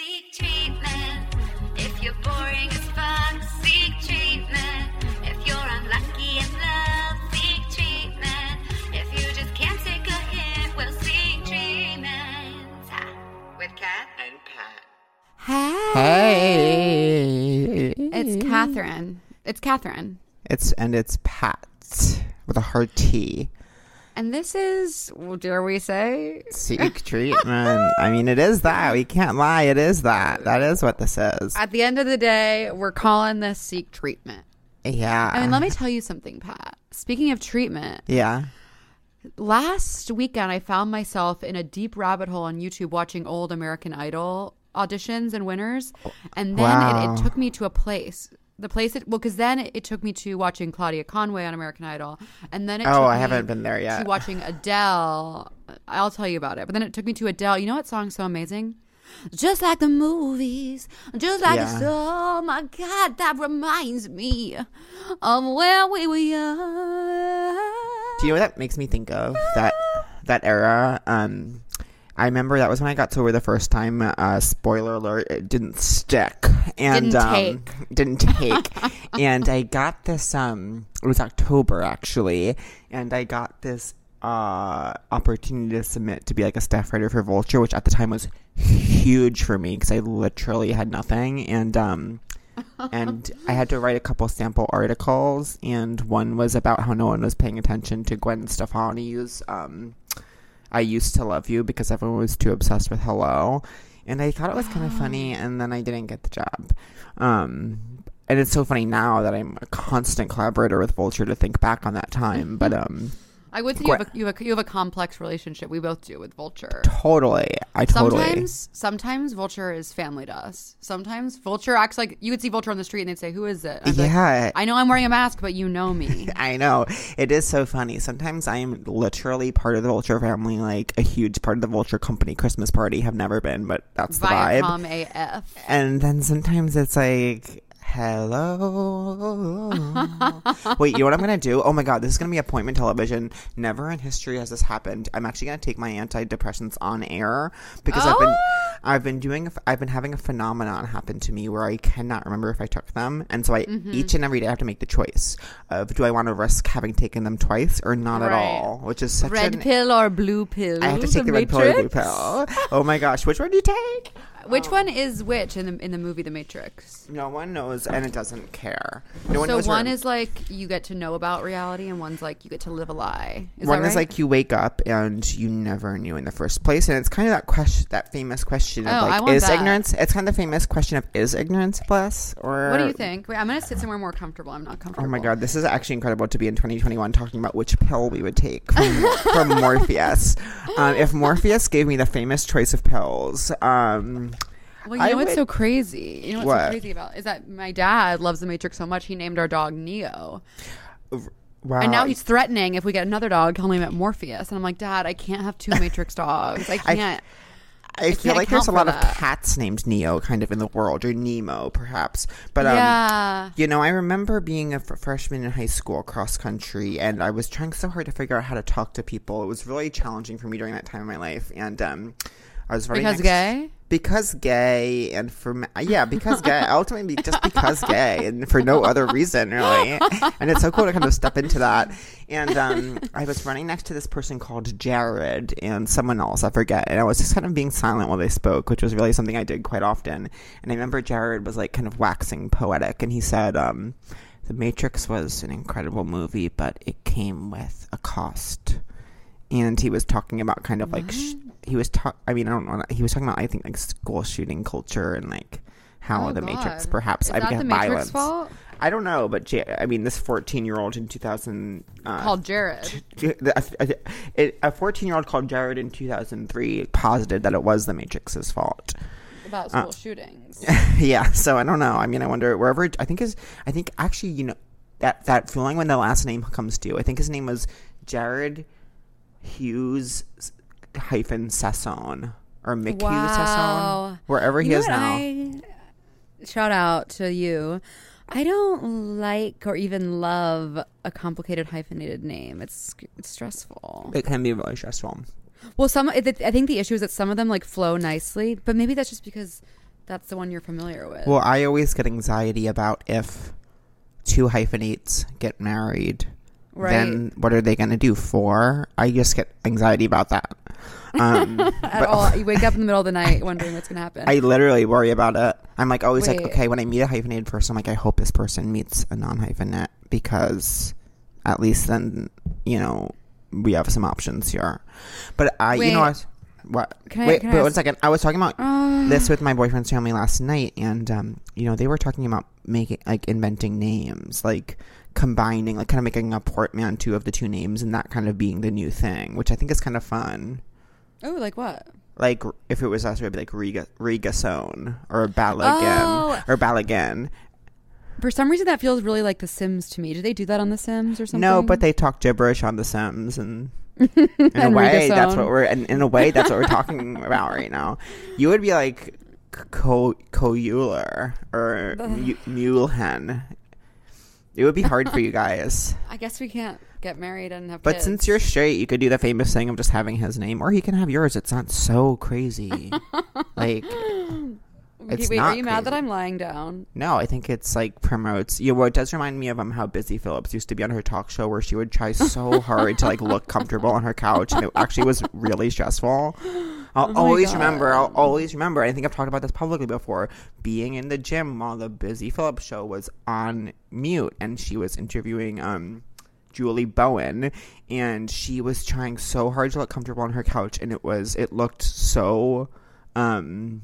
Seek treatment. If you're boring as fuck, seek treatment. If you're unlucky in love, seek treatment. If you just can't take a hint, well, seek treatment. Ha. With Cat and Pat. Hey. It's Catherine. It's Catherine. It's and it's Pat with a hard T. And this is, well, dare we say? Seek treatment. I mean, it is that. We can't lie. It is that. That is what this is. At the end of the day, we're calling this seek treatment. Yeah. I mean, let me tell you something, Pat. Speaking of treatment, Yeah. last weekend I found myself in a deep rabbit hole on YouTube watching old American Idol auditions and winners, and then Wow. it, it took me to a place. The place it well, because then it, it took me to watching Claudia Conway on American Idol, and then it Oh, took I haven't been there yet. To watching Adele, I'll tell you about it. But then it took me to Adele. You know what song's so amazing? Just like the movies, just like Yeah. the oh my god, that reminds me of when we were young. Do you know what that makes me think of? That that era. Um, I remember that was when I got sober the first time. Uh, spoiler alert: it didn't stick and Didn't um, take. Didn't take. and I got this. Um, it was October actually, and I got this uh opportunity to submit to be like a staff writer for Vulture, which at the time was huge for me because I literally had nothing and um and I had to write a couple sample articles, and one was about how no one was paying attention to Gwen Stefani's um, "I Used to Love You" because everyone was too obsessed with "Hello," and I thought it was kind of funny, and then I didn't get the job. Um, and it's so funny now that I'm a constant collaborator with Vulture to think back on that time, but um, I would say you have, a, you, have a, you have a complex relationship. We both do with Vulture. totally, I totally. Sometimes, sometimes Vulture is family to us. Sometimes Vulture acts like you would see Vulture on the street and they'd say, "Who is it?" I'd be like, Yeah. I know I'm wearing a mask, but you know me. I know. It is so funny. Sometimes I am literally part of the Vulture family, like a huge part of the Vulture company Christmas party. Have never been, but that's the vibe. AF. And then sometimes it's like, hello. Wait, you know what I'm gonna do? Oh my god, this is gonna be appointment television. Never in history has this happened. I'm actually gonna take my antidepressants on air because I've been, Oh! I've been doing, I've been having a phenomenon happen to me where I cannot remember if I took them, and so I Mm-hmm. each and every day I have to make the choice of do I want to risk having taken them twice or not at Right. all, which is such a Red an. pill or blue pill? I have to take the red pill or blue Matrix? pill. Oh my gosh, which one do you take? Which one is which in the in the movie The Matrix? No one knows, and it doesn't care. No one so knows one is like you get to know about reality, and one's like you get to live a lie. Is one that is right? like you wake up and you never knew in the first place, and it's kind of that question, that famous question of Oh, like, is that. ignorance? It's kind of the famous question of is ignorance bliss or What do you think? Wait, I'm gonna sit somewhere more comfortable. I'm not comfortable. Oh my god, this is actually incredible to be in 2021 talking about which pill we would take from, from Morpheus. Um, if Morpheus gave me the famous choice of pills, um, Well, you I know what's would- so crazy? You know what's What? so crazy about is that my dad loves the Matrix so much he named our dog Neo, wow. and now he's threatening if we get another dog, he'll name it Morpheus. And I'm like, Dad, I can't have two Matrix dogs. I can't. I feel can't like there's a lot for of cats named Neo kind of in the world, or Nemo perhaps. But um, yeah. You know, I remember being a f- freshman in high school cross country, and I was trying so hard to figure out how to talk to people. It was really challenging for me during that time in my life, and um, I was very Because next- gay? Because gay, and for yeah, because gay, ultimately just because gay, and for no other reason really. And it's so cool to kind of step into that. And um, I was running next to this person called Jared and someone else, I forget, and I was just kind of being silent while they spoke, which was really something I did quite often. And I remember Jared was like kind of waxing poetic, and he said. Um, the Matrix was an incredible movie, but it came with a cost. And he was talking about kind of like sh- he was talk. I mean, I don't know. He was talking about I think like school shooting culture and like how Oh, the Matrix perhaps Is I that began the Matrix violence. fault? I don't know, but J- I mean, this fourteen-year-old in two thousand uh, Called Jared. a fourteen-year-old called Jared in two thousand three posited that it was the Matrix's fault. About Uh, school shootings. yeah, so I don't know. I mean, I wonder wherever I think is. I think actually, you know, that that feeling when the last name comes due. I think his name was Jared Hughes hyphen Sasson or Mickey Wow. Sasson, wherever he You is now. I- shout out to you. I don't like or even love a complicated hyphenated name. It's it's stressful. It can be really stressful. Well, some I I think the issue is that some of them like flow nicely, but maybe that's just because that's the one you're familiar with. Well, I always get anxiety about if two hyphenates get married. Right. Then what are they going to do? Four? I just get anxiety about that. Um, At all, you wake up in the middle of the night wondering what's gonna happen. I literally worry about it. I'm like always like, okay, when I meet a hyphenated person, I'm like, I hope this person meets a non-hyphenate because at least then you know we have some options here. But I, you know, Wait. I was, what? Can Wait, I wait one second. I was talking about Uh, this with my boyfriend's family last night, and um, you know, they were talking about making like inventing names, like combining, like kind of making a portmanteau of the two names, and that kind of being the new thing, which I think is kind of fun. Oh, like what? Like if it was us, it would be like Riga Rigasone or Balagan Oh. or Balagan. For some reason, that feels really like The Sims to me. Did they do that on The Sims or something? No, but they talk gibberish on The Sims, and in a And way, that's what we're in, in a way that's what we're talking about right now. You would be like Co Coeuler or Mu- Mulehen. It would be hard for you guys. I guess we can't get married and have But kids. since you're straight, you could do the famous thing of just having his name, or he can have yours. It's not so crazy. like, it's wait, not are you mad that. I'm lying down? no, I think it's like promotes. You know, it does remind me of um, how Busy Phillips used to be on her talk show, where she would try so hard to like look comfortable on her couch, and it actually was really stressful. I'll Oh always remember. I'll always remember. I think I've talked about this publicly before. Being in the gym while the Busy Phillips show was on mute, and she was interviewing um Julie Bowen, and she was trying so hard to look comfortable on her couch, and it was it looked so um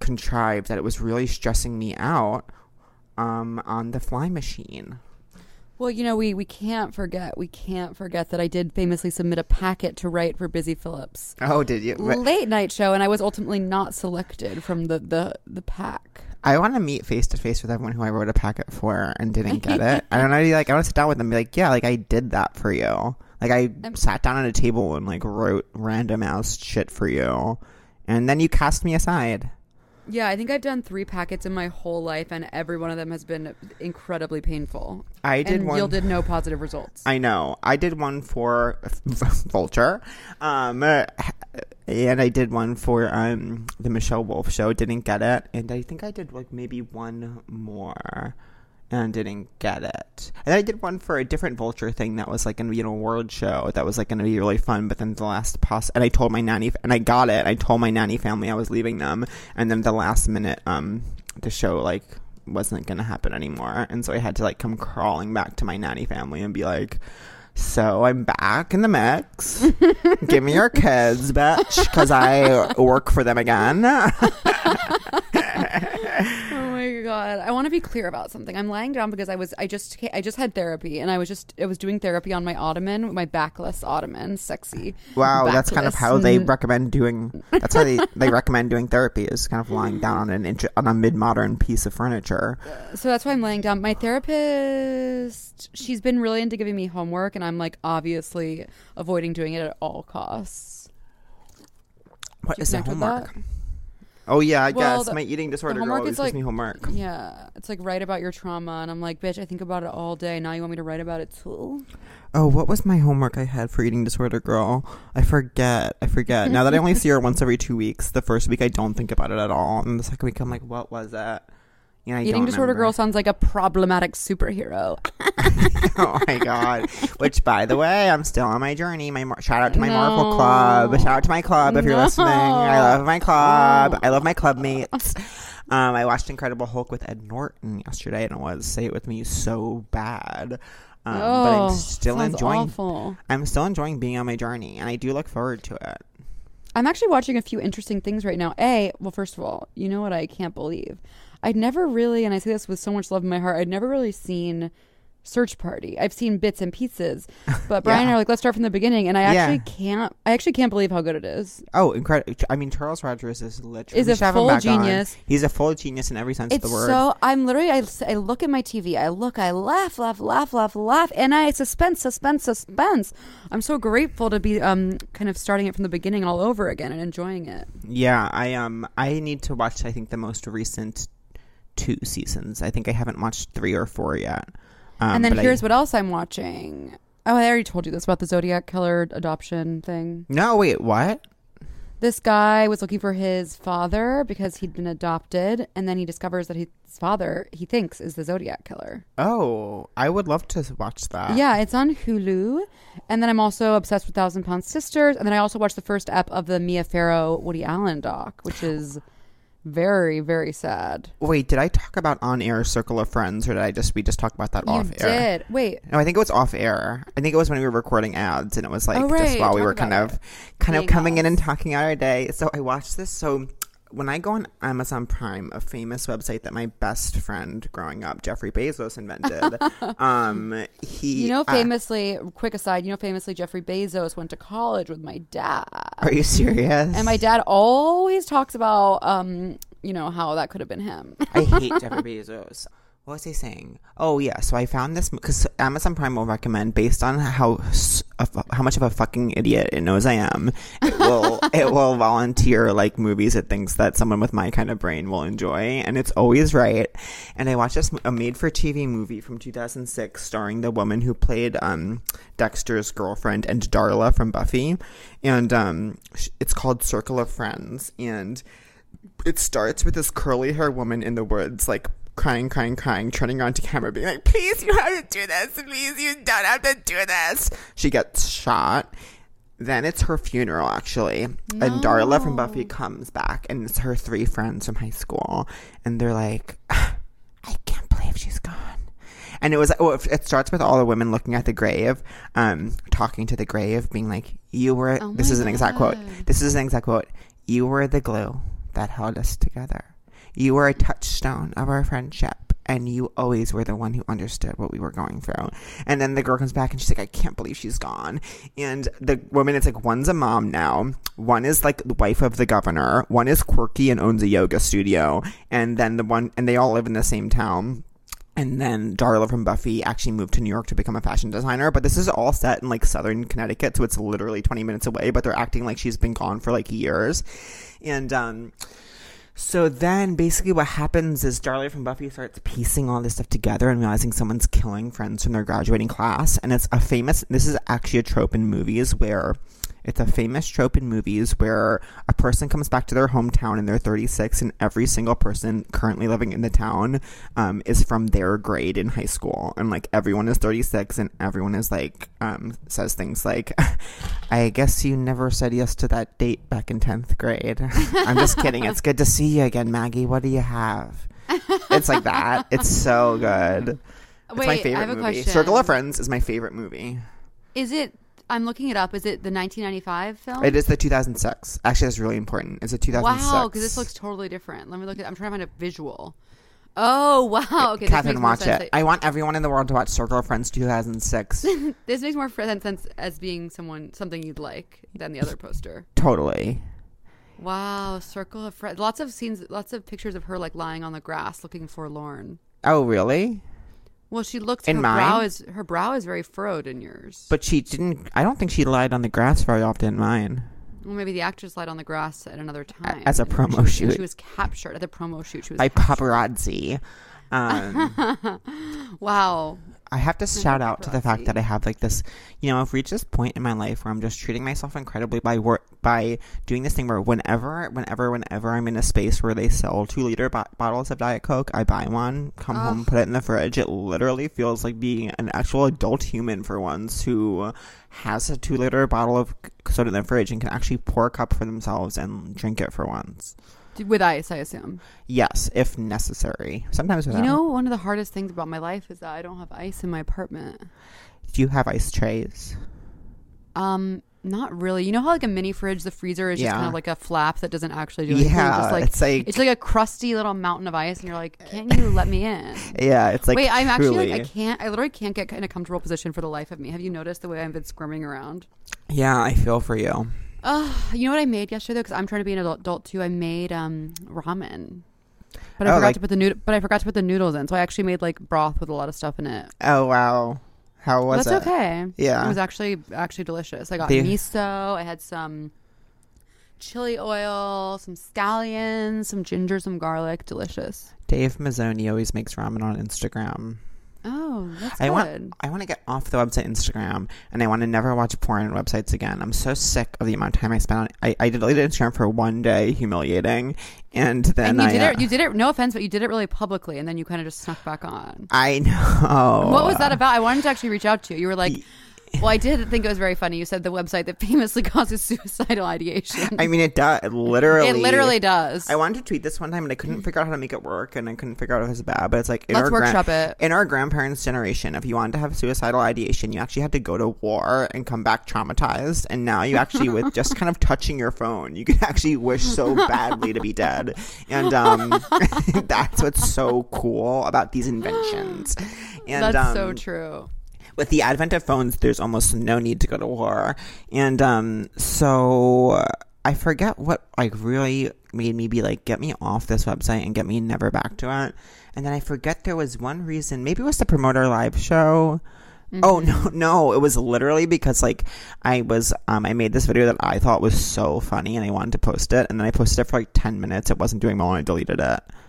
contrived that it was really stressing me out um on the fly machine. Well, you know, we, we can't forget, we can't forget that I did famously submit a packet to write for Busy Phillips Oh, did you? late night show, and I was ultimately not selected from the, the, the pack. I want to meet face to face with everyone who I wrote a packet for and didn't get it. I don't know. Like, I want to sit down with them and be like, yeah, like I did that for you. Like, I Um, sat down at a table and like wrote random ass shit for you, and then you cast me aside. Yeah, I think I've done three packets in my whole life, and every one of them has been incredibly painful. I did and one. yielded no positive results. I know. I did one for Vulture, um, uh, and I did one for um the Michelle Wolf show. Didn't get it, and I think I did like maybe one more, and didn't get it. And I did one for a different Vulture thing that was like going to be an award show that was like going to be really fun. But then the last pos, and I told my nanny, and I got it. I told my nanny family I was leaving them, and then the last minute, um, the show like wasn't going to happen anymore, and so I had to like come crawling back to my nanny family and be like. So I'm back in the mix. Give me your kids, bitch, because I work for them again. Oh my god! I want to be clear about something. I'm lying down because I was I just I just had therapy and I was just I was doing therapy on my ottoman, my backless ottoman, sexy. Wow, that's kind of how they Mm. recommend doing. That's how they, they recommend doing therapy is kind of lying down on an inch, on a mid modern piece of furniture. So that's why I'm laying down. My therapist, she's been really into giving me homework, and I'm like obviously avoiding doing it at all costs. What is the homework? Oh yeah, I Well, guess the- my eating disorder girl always like- me homework. Yeah, it's like write about your trauma, and I'm like, bitch, I think about it all day. Now you want me to write about it too? Oh, what was my homework I had for eating disorder girl? I forget. I forget. now that I only see her once every two weeks, the first week I don't think about it at all, and the second week I'm like, what was that? You know, I Eating disorder remember. girl sounds like a problematic superhero. oh my god! Which, by the way, I'm still on my journey. My mar- shout out to my Marvel Club. Shout out to my club if you're listening. I love my club. No. I love my club mates. Um, I watched Incredible Hulk with Ed Norton yesterday, and it was say it with me so bad. Um, but oh, I'm still sounds enjoying. awful. I'm still enjoying being on my journey, and I do look forward to it. I'm actually watching a few interesting things right now. A, well, first of all, you know what I can't believe? I'd never really, and I say this with so much love in my heart, I'd never really seen Search Party. I've seen bits and pieces, but Brian and I are like, let's start from the beginning, and I Yeah. actually can't. I actually can't believe how good it is. Oh, incredible! I mean, Charles Rogers is literally Is a should have him full back on. genius. He's a full genius in every sense It's of the word. so I'm literally I, I look at my TV, I look, I laugh, laugh, laugh, laugh, laugh, and I suspense, suspense, suspense. I'm so grateful to be um kind of starting it from the beginning all over again and enjoying it. Yeah, I um I need to watch I think the most recent two seasons. I think I haven't watched three or four yet. Um, and then but I- here's what else I'm watching. Oh, I already told you this about the Zodiac killer adoption thing. No, wait, what? This guy was looking for his father because he'd been adopted, and then he discovers that his father, he thinks, is the Zodiac killer. Oh, I would love to watch that. Yeah, it's on Hulu. And then I'm also obsessed with Thousand Pound Sisters. And then I also watched the first ep of the Mia Farrow Woody Allen doc, which is very, very sad. Wait, did I talk about on air Circle of Friends, or did I just we just talk about that You off air? did. Wait. No, I think it was off air. I think it was when we were recording ads, and it was like Oh, just right. while we were kind of, kind of coming in and talking out our day. So I watched this. So when I go on Amazon Prime, a famous website that my best friend growing up, Jeffrey Bezos, invented, um, he You know, uh, famously, quick aside, you know, famously, Jeffrey Bezos went to college with my dad. are you serious? And my dad always talks about, um, you know, how that could have been him. I hate Jeffrey Bezos. What was he saying? Oh yeah, so I found this because Amazon Prime will recommend based on how s- a fu- how much of a fucking idiot it knows I am. It will it will volunteer like movies it thinks that someone with my kind of brain will enjoy, and it's always right. And I watched this a made for TV movie from 2006 starring the woman who played um, Dexter's girlfriend and Darla from Buffy, and um, it's called Circle of Friends, and it starts with this curly hair woman in the woods, like crying, crying, crying, turning around to camera, being like, please, you have to do this. Please, you don't have to do this. She gets shot. Then it's her funeral, actually. And Darla from Buffy comes back, and it's her three friends from high school. And they're like, I can't believe she's gone. And it was, oh, it starts with all the women looking at the grave, um, talking to the grave, being like, you were, Oh this is an exact quote. This is an exact quote. You were the glue that held us together. You were a touchstone of our friendship, and you always were the one who understood what we were going through. And then the girl comes back and she's like, I can't believe she's gone. And the woman, it's like, one's a mom now, one is like the wife of the governor, one is quirky and owns a yoga studio, and then the one, and they all live in the same town. And then Darla from Buffy actually moved to New York to become a fashion designer. But this is all set in like southern Connecticut, so it's literally 20 minutes away, but they're acting like she's been gone for like years. And um so then basically what happens is Darla from Buffy starts piecing all this stuff together and realizing someone's killing friends from their graduating class. And it's a famous this is actually a trope in movies where it's a famous trope in movies where a person comes back to their hometown and they're 36, and every single person currently living in the town um, is from their grade in high school. And like everyone is 36, and everyone is like, um, says things like, I guess you never said yes to that date back in 10th grade. I'm just kidding. It's good to see you again, Maggie. What do you have? It's like that. It's so good. It's my Wait, favorite I have a movie. question. Circle of Friends is my favorite movie. Is it? I'm looking it up. Is it the 1995 film? It is the 2006. Actually, that's really important. It's a 2006. Wow, because this looks totally different. Let me look at. I'm trying to find a visual. Oh wow! Okay, Catherine, watch it. I want everyone in the world to watch Circle of Friends 2006. This makes more sense as being someone something you'd like than the other poster. totally. Wow, circle of friends. Lots of scenes, lots of pictures of her like lying on the grass, looking forlorn. Oh, really? Well, she looks. In her mine? brow is her brow is very furrowed in yours. But she didn't. I don't think she lied on the grass very often in mine. well, maybe the actress lied on the grass at another time as a promo she shoot. She was captured at the promo shoot. She was By captured. paparazzi. Um, Wow. I have to shout out to the fact that I have like this, you know, I've reached this point in my life where I'm just treating myself incredibly by work by doing this thing where whenever, whenever, whenever I'm in a space where they sell two liter bo- bottles of Diet Coke, I buy one, come home, put it in the fridge. It literally feels like being an actual adult human for once who has a two liter bottle of soda in the fridge and can actually pour a cup for themselves and drink it for once. With ice, I assume. Yes, if necessary. Sometimes without. You know, one of the hardest things about my life is that I don't have ice in my apartment. do you have ice trays? Um, not really. You know how like a mini fridge, the freezer is just Yeah. kind of like a flap that doesn't actually do anything. Yeah, just like, it's like- it's like a crusty little mountain of ice, and you're like, can't you let me in? Yeah, it's like Wait, I'm actually like I can't. I literally can't get in a comfortable position for the life of me. Have you noticed the way I've been squirming around? Yeah, I feel for you. Uh, you know what I made yesterday though, because I'm trying to be an adult, adult too. I made um ramen, but I Oh, forgot like- to put the nood- But I forgot to put the noodles in, so I actually made like broth with a lot of stuff in it. Oh wow, how was That's it? okay. Yeah. it was actually actually delicious. I got They- miso. I had some chili oil, some scallions, some ginger, some garlic. Delicious. Dave Mazzoni always makes ramen on Instagram. Oh, that's I good. want I want to get off the website Instagram and I want to never watch porn websites again. I'm so sick of the amount of time I spent on I, I deleted Instagram for one day, humiliating, and then and you I did uh, it. You did it. No offense, but you did it really publicly, and then you kind of just snuck back on. I know. What was that about? I wanted to actually reach out to you. You were like, "Well, I did think it was very funny." You said the website that famously causes suicidal ideation. I mean, it does. It literally. it literally does. I wanted to tweet this one time and I couldn't figure out how to make it work and I couldn't figure out if it was bad. But it's like in Let's our gran- workshop it. in our grandparents' generation, if you wanted to have suicidal ideation, you actually had to go to war and come back traumatized. And now you actually, with just kind of touching your phone, you can actually wish so badly to be dead. And um, that's what's so cool about these inventions. And That's so um, true. With the advent of phones, there's almost no need to go to war. And um, so I forget what like really made me be like, get me off this website and get me never back to it. And then I forget there was one reason. Maybe it was to promote our live show. Oh no, no! It was literally because like I was um I made this video that I thought was so funny and I wanted to post it and then I posted it for like ten minutes. It wasn't doing well and I deleted it.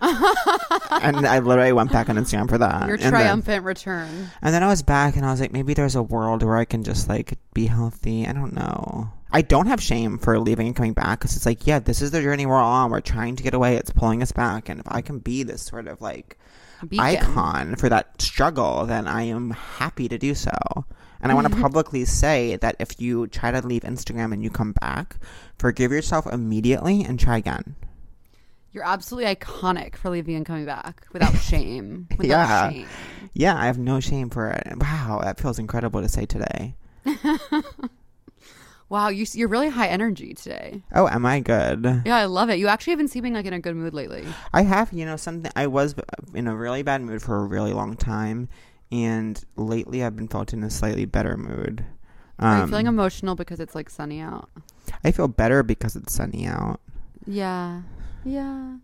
and I literally went back on Instagram for that. Your And then- triumphant return. and then I was back and I was like, maybe there's a world where I can just like be healthy. I don't know. I don't have shame for leaving and coming back because it's like, yeah, this is the journey we're on. We're trying to get away. It's pulling us back. And if I can be this sort of like Beacon. icon for that struggle, then I am happy to do so. And I want to mm-hmm. publicly say that if you try to leave Instagram and you come back, forgive yourself immediately and try again. You're absolutely iconic for leaving and coming back without shame. Without Yeah. shame. Yeah, I have no shame for it. Wow, that feels incredible to say today. Wow, you, you're really high energy today. Oh, am I good? Yeah, I love it. You actually have been seeming like in a good mood lately. I have, you know, something. I was in a really bad mood for a really long time, and lately I've been felt in a slightly better mood. Um, Are you feeling emotional because it's like sunny out? I feel better because it's sunny out. Yeah. Yeah.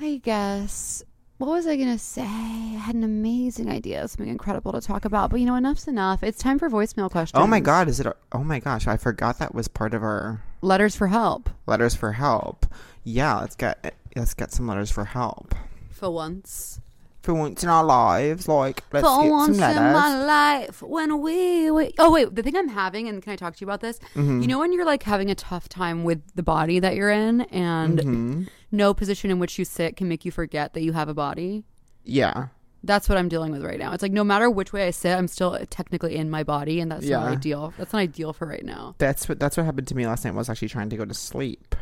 I guess. What was I going to say? I had an amazing idea, something incredible to talk about. But you know, enough's enough. It's time for voicemail questions. Oh my God, is it? A, oh my gosh, I forgot that was part of our Letters for help. letters for help. Yeah, let's get let's get some letters for help. For once. For once in our lives, like let's for get once some in my life when we, wait. oh wait the thing i'm having and can i talk to you about this Mm-hmm. you know when you're like having a tough time with the body that you're in and Mm-hmm. No position in which you sit can make you forget that you have a body. Yeah, that's what i'm dealing with right now. It's like no matter which way i sit i'm still technically in my body and that's not Yeah. ideal. That's not ideal for right now. That's what that's what happened to me last night. I was actually trying to go to sleep.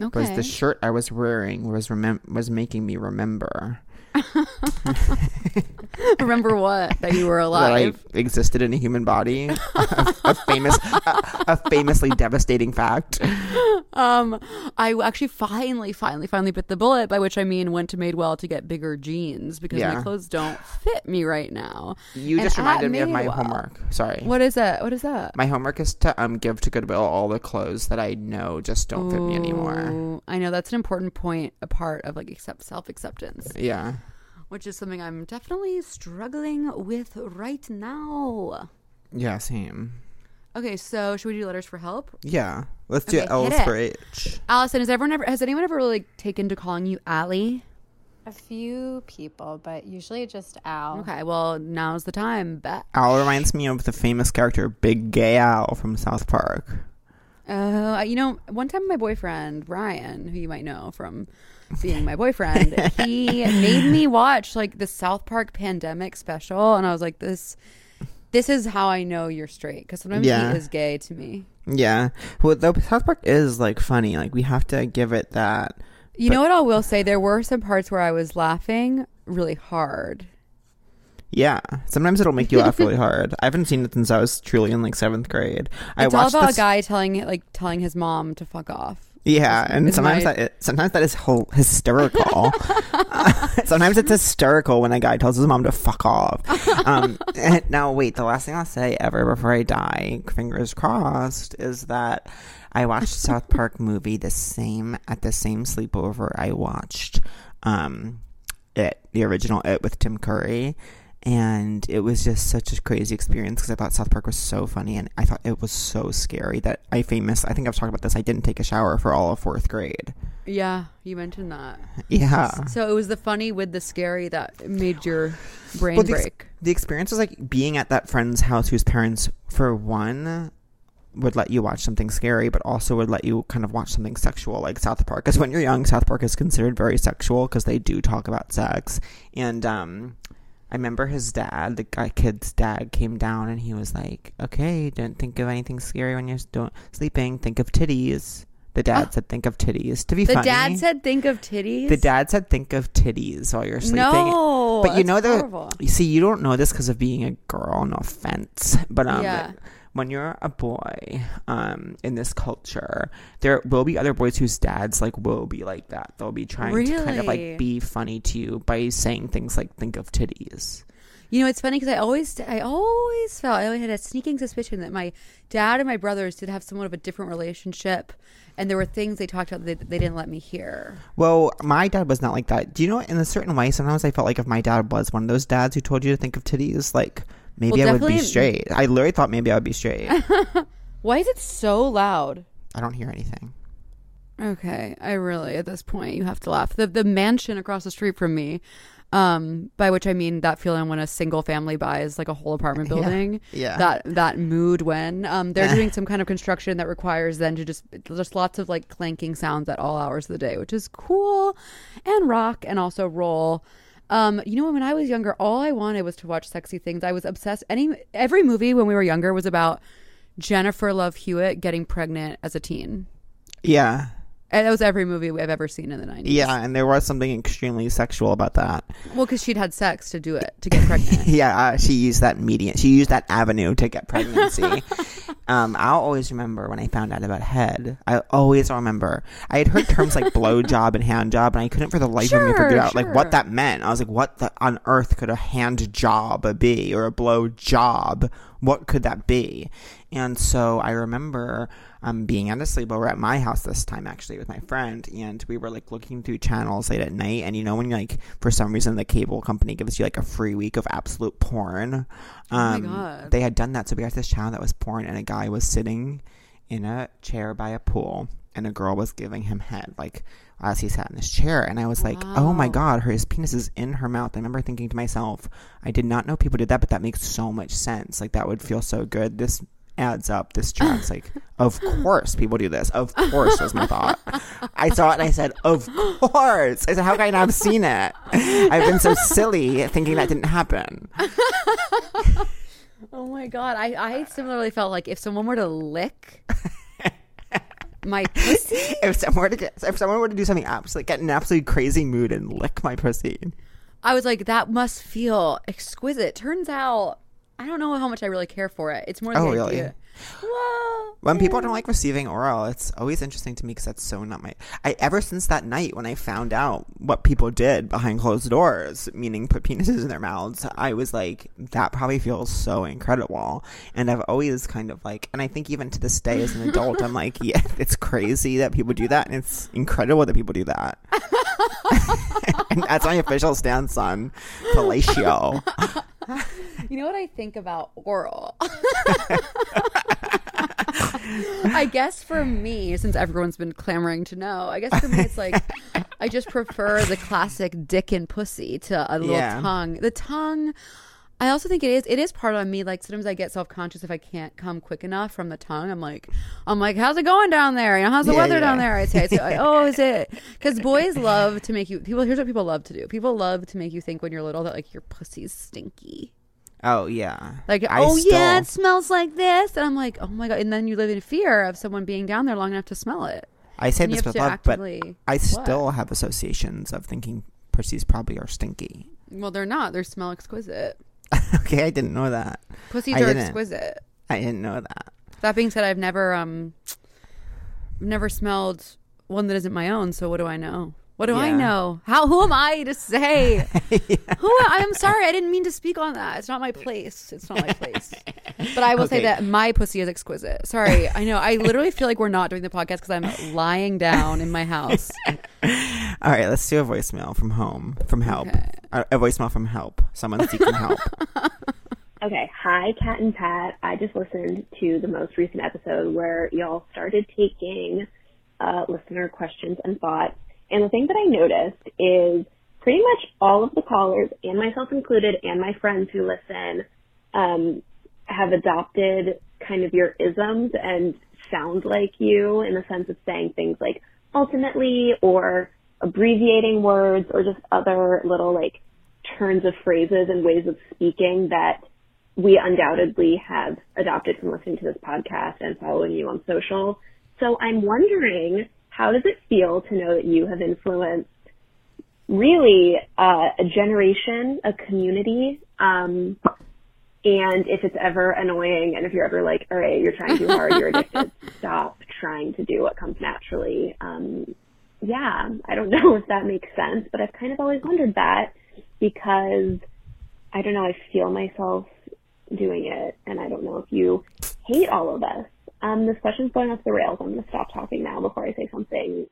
okay. Was the shirt I was wearing was remem- was making me remember remember what that you were that alive I existed in a human body. a, a famous, a, a famously devastating fact. Um, I actually finally, finally, finally bit the bullet. By which I mean went to Madewell to get bigger jeans because my clothes don't fit me right now. You And just reminded me of my homework. Sorry. What is that? What is that? My homework is to um give to Goodwill all the clothes that I know just don't fit me anymore. I know that's an important point, a part of like accept self acceptance, Yeah. Which is something I'm definitely struggling with right now. Yeah, same. Okay, so should we do letters for help? Yeah. Let's do Okay, L's for H. Allison, has everyone ever has anyone ever really like, taken to calling you Allie? A few people, but usually just Al. Okay, well now's the time. Bet. Al reminds me of the famous character Big Gay Al from South Park. Uh, you know, one time my boyfriend Ryan, who you might know from being my boyfriend, he made me watch like the South Park pandemic special, and I was like, this, this is how I know you're straight because sometimes Yeah. he is gay to me. Yeah. Well, though South Park is like funny. Like we have to give it that. You know what I will say? There were some parts where I was laughing really hard. Yeah. Sometimes it'll make you laugh really hard. I haven't seen it since I was truly in like seventh grade. I It's all about this. a guy telling like telling his mom to fuck off. Yeah, and is sometimes my- that sometimes that is ho- hysterical. sometimes it's hysterical when a guy tells his mom to fuck off. Um, and now, wait, the last thing I'll say ever before I die, fingers crossed, is that I watched South Park movie the same at the same sleepover I watched um, it, the original It with Tim Curry. And it was just such a crazy experience because I thought South Park was so funny, and I thought it was so scary that I famous. I think I've talked about this. I didn't take a shower for all of fourth grade. Yeah, you mentioned that. Yeah. So it was the funny with the scary that made your brain Well, the, ex- break. the experience was like being at that friend's house whose parents, for one, would let you watch something scary, but also would let you kind of watch something sexual, like South Park. Because when you're young, South Park is considered very sexual because they do talk about sex. And um, I remember his dad, the guy kid's dad, came down and he was like, "Okay, don't think of anything scary when you're don't, sleeping. Think of titties." The dad said, "Think of titties." To be fair. The funny, dad said, "Think of titties." the dad said, "Think of titties while you're sleeping." No, but you that's know the horrible. you see you don't know this because of being a girl. No offense, but um, Yeah. When you're a boy, um, in this culture, there will be other boys whose dads like will be like that. They'll be trying to kind of like be funny to you by saying things like "Think of titties." You know, it's funny because I always, I always felt, I always had a sneaking suspicion that my dad and my brothers did have somewhat of a different relationship, and there were things they talked about that they didn't let me hear. Well, my dad was not like that. Do you know? In a certain way, sometimes I felt like if my dad was one of those dads who told you to think of titties, like maybe Well, I would be definitely- straight. I literally thought maybe I would be straight. Why is it so loud? I don't hear anything. Okay, I really at this point you have to laugh. The the mansion across the street from me, um, by which I mean that feeling when a single family buys like a whole apartment building. yeah. That that mood when um they're doing some kind of construction that requires them to just just lots of like clanking sounds at all hours of the day, which is cool, and rock and also roll. Um, you know, when I was younger, all I wanted was to watch sexy things. I was obsessed. Any every movie when we were younger was about Jennifer Love Hewitt getting pregnant as a teen. Yeah. And that was every movie I've ever seen in the 90s. Yeah, and there was something extremely sexual about that. Well, because she'd had sex to do it, to get pregnant. Yeah, uh, she used that median. She used that avenue to get pregnancy. um, I'll always remember when I found out about head. I always remember. I had heard terms like blow job and hand job, and I couldn't for the life of me Sure, figure out like what that meant. I was like, what the, on earth could a hand job be or a blow job? What could that be? And so I remember um, being at a sleepover at my house this time, actually, with my friend, and we were like looking through channels late at night. And you know, when like, for some reason, the cable company gives you like a free week of absolute porn. my Um, God. They had done that, so we got this channel that was porn, and a guy was sitting in a chair by a pool, and a girl was giving him head, like as he sat in this chair. And I was like, oh my god, her his penis is in her mouth. I remember thinking to myself, I did not know people did that, but that makes so much sense. Like that would feel so good. This adds up. This tracks. Like, of course people do this. Of course was my thought. I saw it and I said, of course. I said, how could I not have seen it? I've been so silly thinking that didn't happen. oh my God. I, I similarly felt like if someone were to lick my pussy, If someone were to get, if someone were to do something absolutely, get in an absolutely crazy mood and lick my pussy. I was like, that must feel exquisite. Turns out, I don't know how much I really care for it. It's more the Oh, idea. really? Whoa. When people don't like receiving oral, it's always interesting to me because that's so not my. I ever since that night when I found out what people did behind closed doors, meaning put penises in their mouths, I was like, that probably feels so incredible. And I've always kind of like, and I think even to this day as an adult, I'm like, yeah, it's crazy that people do that, and it's incredible that people do that. and that's my official stance on fellatio. You know what I think about oral? I guess for me, since everyone's been clamoring to know, I guess for me it's like I just prefer the classic dick and pussy to a little Yeah. tongue. The tongue I also think it is it is part of me. Like sometimes I get self conscious if I can't come quick enough from the tongue. I'm like, I'm like, how's it going down there? You know, how's the Yeah, weather yeah. down there? I say, I say like, oh, is it? Because boys love to make you. People here's what people love to do. People love to make you think when you're little that like your pussy's stinky. Oh yeah, Like, I oh yeah, it smells like this, and I'm like, oh my god, and then you live in fear of someone being down there long enough to smell it. I say And this with love, but I What? still have associations of thinking pussies probably are stinky. Well, they're not. They smell exquisite. okay, I didn't know that. Pussies I are didn't. exquisite. I didn't know that. That being said, I've never um, never smelled one that isn't my own. So what do I know? What do I Yeah. know? How? Who am I to say? Who? I'm sorry, I didn't mean to speak on that. It's not my place. It's not my place. But I will say that my pussy is exquisite. Sorry, I know. I literally feel like we're not doing the podcast because I'm lying down in my house. All right, let's do a voicemail from home, from help. Okay. A, a voicemail from help. Someone seeking help. Okay, hi, Cat and Pat. I just listened to the most recent episode where y'all started taking uh, listener questions and thoughts. And the thing that I noticed is pretty much all of the callers, and myself included, and my friends who listen, um, have adopted kind of your isms and sound like you in the sense of saying things like ultimately or abbreviating words or just other little like turns of phrases and ways of speaking that we undoubtedly have adopted from listening to this podcast and following you on social. So I'm wondering, how does it feel to know that you have influenced really uh, a generation, a community, um, and if it's ever annoying and if you're ever like, all right, you're trying too hard, you're addicted, stop trying to do what comes naturally. Um, yeah, I don't know if that makes sense, but I've kind of always wondered that because I don't know, I feel myself doing it and I don't know if you hate all of us. Um, this question's going off the rails. I'm going to stop talking now before I say something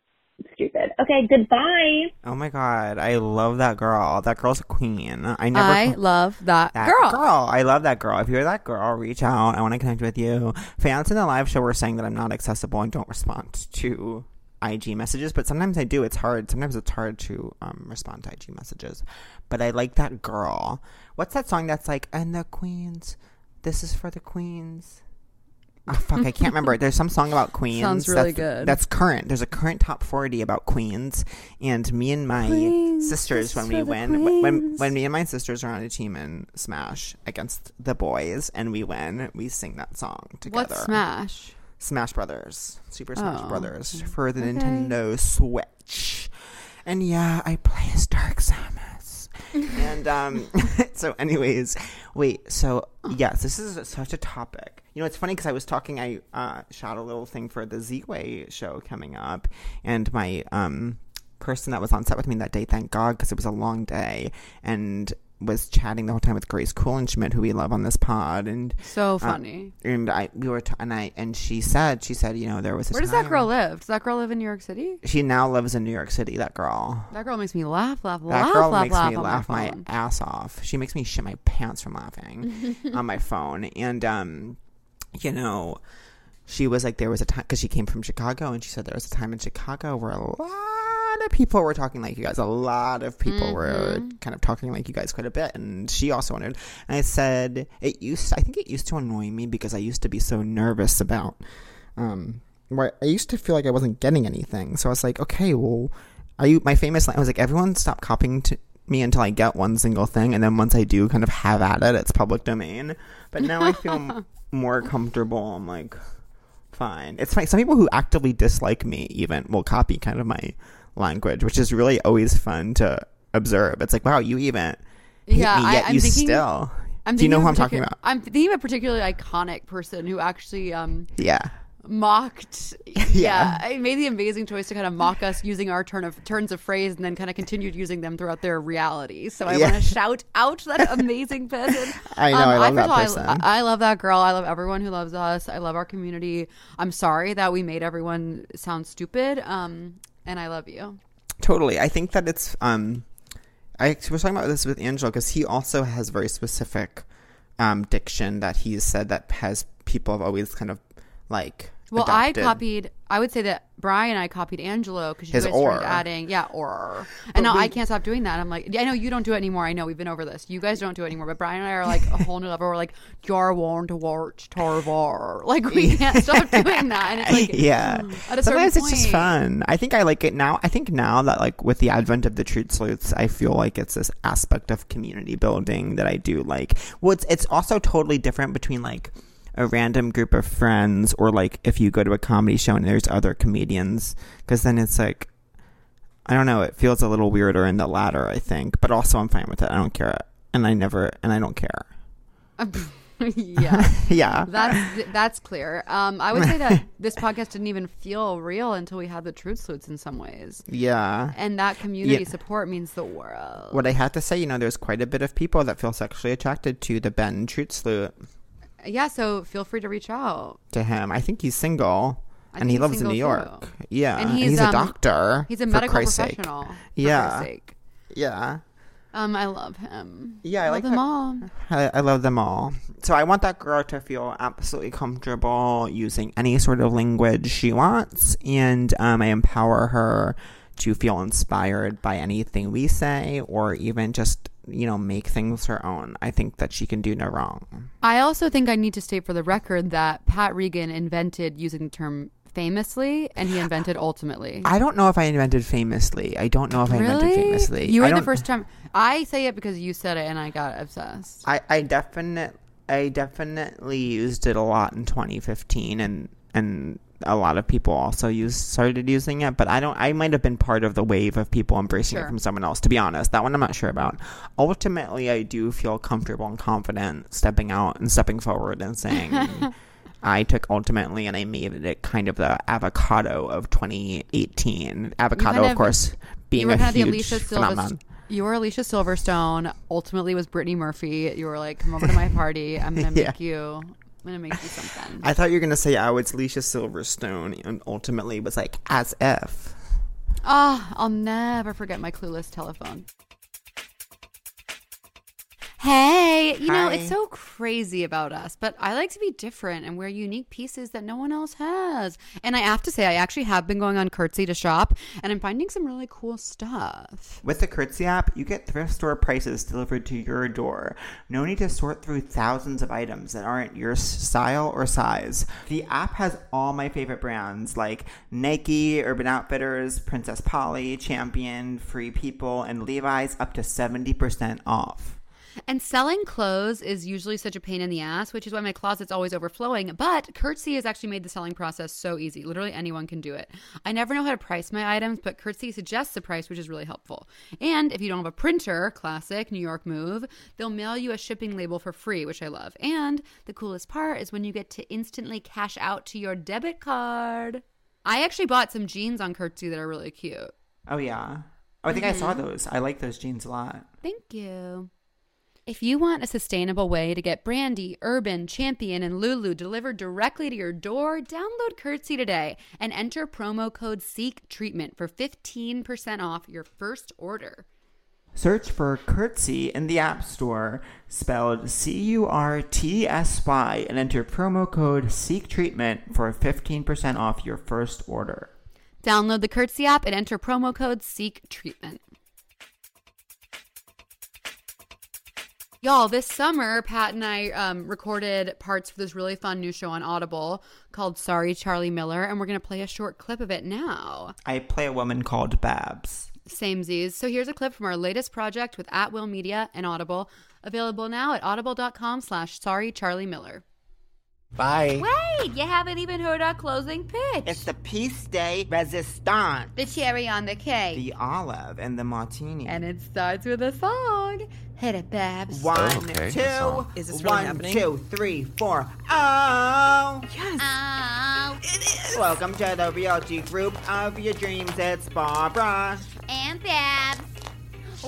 stupid. Okay, goodbye. Oh my god, I love that girl. That girl's a queen. I never. I love that, that girl. I love that girl. If you're that girl, reach out. I want to connect with you. Fans in the live show were saying that I'm not accessible and don't respond to IG messages, but sometimes I do. It's hard. Sometimes it's hard to um, respond to IG messages. But I like that girl. What's that song that's like, and the queens? This is for the queens. Oh fuck, I can't remember. There's some song about queens. Sounds really that's, good. That's current. There's a current top 40 about queens, and me and my Queens, sisters when we win when, when when me and my sisters are on a team in Smash against the boys and we win, we sing that song together. What's Smash? Smash Brothers, Super Smash Oh, Brothers for the okay. Nintendo Switch. And yeah, I play as Dark Samus. And um, so, anyways, wait. So yes, this is such a topic. You know, it's funny because I was talking. I uh, shot a little thing for the Z-Way show coming up, and my um person that was on set with me that day, thank God, because it was a long day, and was chatting the whole time with Grace Schmidt, who we love on this pod, and So uh, funny. and I we were t- and I and she said she said you know there was a Where does that girl live? Does that girl live in New York City? She now lives in New York City. That girl. That girl makes me laugh, laugh, That laugh, girl laugh, makes laugh me laugh my, my, ass off. She makes me shit my pants from laughing on my phone. And um, you know, she was like, there was a time because she came from Chicago, and she said there was a time in Chicago where a lot of people were talking like you guys. A lot of people were Mm-hmm. kind of talking like you guys quite a bit, and she also wondered. And I said it used. I think it used to annoy me because I used to be so nervous about. Um, where I used to feel like I wasn't getting anything. So I was like, okay, well, are you? My famous line I was like, everyone stop copying to me until I get one single thing, and then once I do, kind of have at it, it's public domain. But now I feel m- more comfortable. I'm like, fine. It's fine. Some people who actively dislike me even will copy kind of my language, which is really always fun to observe. It's like, wow, you even Yeah, me, I- yet I'm you thinking- still. I'm do you know who I'm talking about? I'm thinking of a particularly iconic person who actually um, Yeah. mocked. Yeah. yeah, I made the amazing choice to kind of mock us using our turn of turns of phrase, and then kind of continued using them throughout their reality. So I Yeah. want to shout out that amazing person. I know, I love first that all, I- person. I, love that girl. I love everyone who loves us. I love our community. I'm sorry that we made everyone sound stupid. Um, and I love you. Totally. I think that it's um I was talking about this with Angelo because he also has very specific um diction that he's said that has people have always kind of like Well, I copied. I would say that Brian and I copied Angelo because you His guys or. started adding, yeah, or. And now we- I can't stop doing that. I'm like, yeah, I know you don't do it anymore. I know we've been over this. You guys don't do it anymore. But Brian and I are like a whole new level. We're like, you're warned to watch Torvar. Like we can't stop doing that. And it's like, yeah. Hmm, at a Sometimes it's just fun. I think I like it now. I think now that like with the advent of the truth sleuths, I feel like it's this aspect of community building that I do like. Well, it's it's also totally different between like a random group of friends or like if you go to a comedy show and there's other comedians because then it's like I don't know. It feels a little weirder in the latter, I think. But also, I'm fine with it. I don't care, and I never, and I don't care. yeah. yeah, That's that's clear. Um, I would say that this podcast didn't even feel real until we had the truth sleuths in some ways, yeah. and that community Yeah. support means the world. What I have to say, you know, there's quite a bit of people that feel sexually attracted to the Ben Truth Sleuth, Yeah, so feel free to reach out. to him. I think he's single. I and he he's lives in New York. too. Yeah. And And he's, he's, a um, doctor. He's a medical professional. Yeah. Yeah. Um, I love him. Yeah, I love like them all. I, I love them all. So I want that girl to feel absolutely comfortable using any sort of language she wants, and um, I empower her to feel inspired by anything we say, or even just you know make things her own. I think that she can do no wrong. I also think I need to state for the record that Pat Regan invented using the term famously, and he invented ultimately. I don't know if I invented famously. I don't know if I invented famously. You were the first time. I say it because you said it, and I got obsessed. I, I definitely I definitely used it a lot in 2015 and and a lot of people also used started using it but I don't I might have been part of the wave of people embracing Sure. it from someone else to be honest that one I'm not sure about ultimately I do feel comfortable and confident stepping out and stepping forward and saying I took ultimately and I made it kind of the avocado of 2018 avocado of course being a the huge Alicia phenomenon Silverstone. You were Alicia Silverstone. Ultimately, was Brittany Murphy. You were like, "Come over to my party. I'm gonna Yeah. make you. I'm gonna make you something." I thought you were gonna say I was Alicia Silverstone, and ultimately was like as if. Ah, I'll never forget my clueless telephone. Hey, you know, it's so crazy about us, but I like to be different and wear unique pieces that no one else has. And I have to say, I actually have been going on Curtsy to shop and I'm finding some really cool stuff. With the Curtsy app, you get thrift store prices delivered to your door. No need to sort through thousands of items that aren't your style or size. The app has all my favorite brands like Nike, Urban Outfitters, Princess Polly, Champion, Free People, and Levi's up to 70% off. And selling clothes is usually such a pain in the ass, which is why my closet's always overflowing. But Curtsy has actually made the selling process so easy. Literally anyone can do it. I never know how to price my items, but Curtsy suggests a price, which is really helpful. And if you don't have a printer, classic New York move, they'll mail you a shipping label for free, which I love. And the coolest part is when you get to instantly cash out to your debit card. I actually bought some jeans on Curtsy that are really cute. Oh, yeah. Oh, I think I saw mm-hmm. those. I like those jeans a lot. Thank you. If you want a sustainable way to get Brandy, Urban, Champion, and Lulu delivered directly to your door, download Curtsy today and enter promo code SEEK Treatment for 15% off your first order. Search for Curtsy in the App Store, spelled C U R T S Y, and enter promo code Seek Treatment for 15% off your first order. Download the Curtsy app and enter promo code SEEK Treatment. Y'all, this summer, Pat and I um, recorded parts for this really fun new show on Audible called Sorry, Charlie Miller, and we're going to play a short clip of it now. I play a woman called Babs. Same Z's. So here's a clip from our latest project with At Will Media and Audible, available now at audible.com slash sorry Charlie Miller. Bye. Wait, you haven't even heard our closing pitch. It's the pièce de résistance, the cherry on the cake. the olive, and the martini. and it starts with a song. Hit it, Babs. One, Oh, okay, two. Is this really one, happening? two, three, four. Oh! Yes. Oh, It is. Welcome to the realty group of your dreams. It's Barbara. and Babs.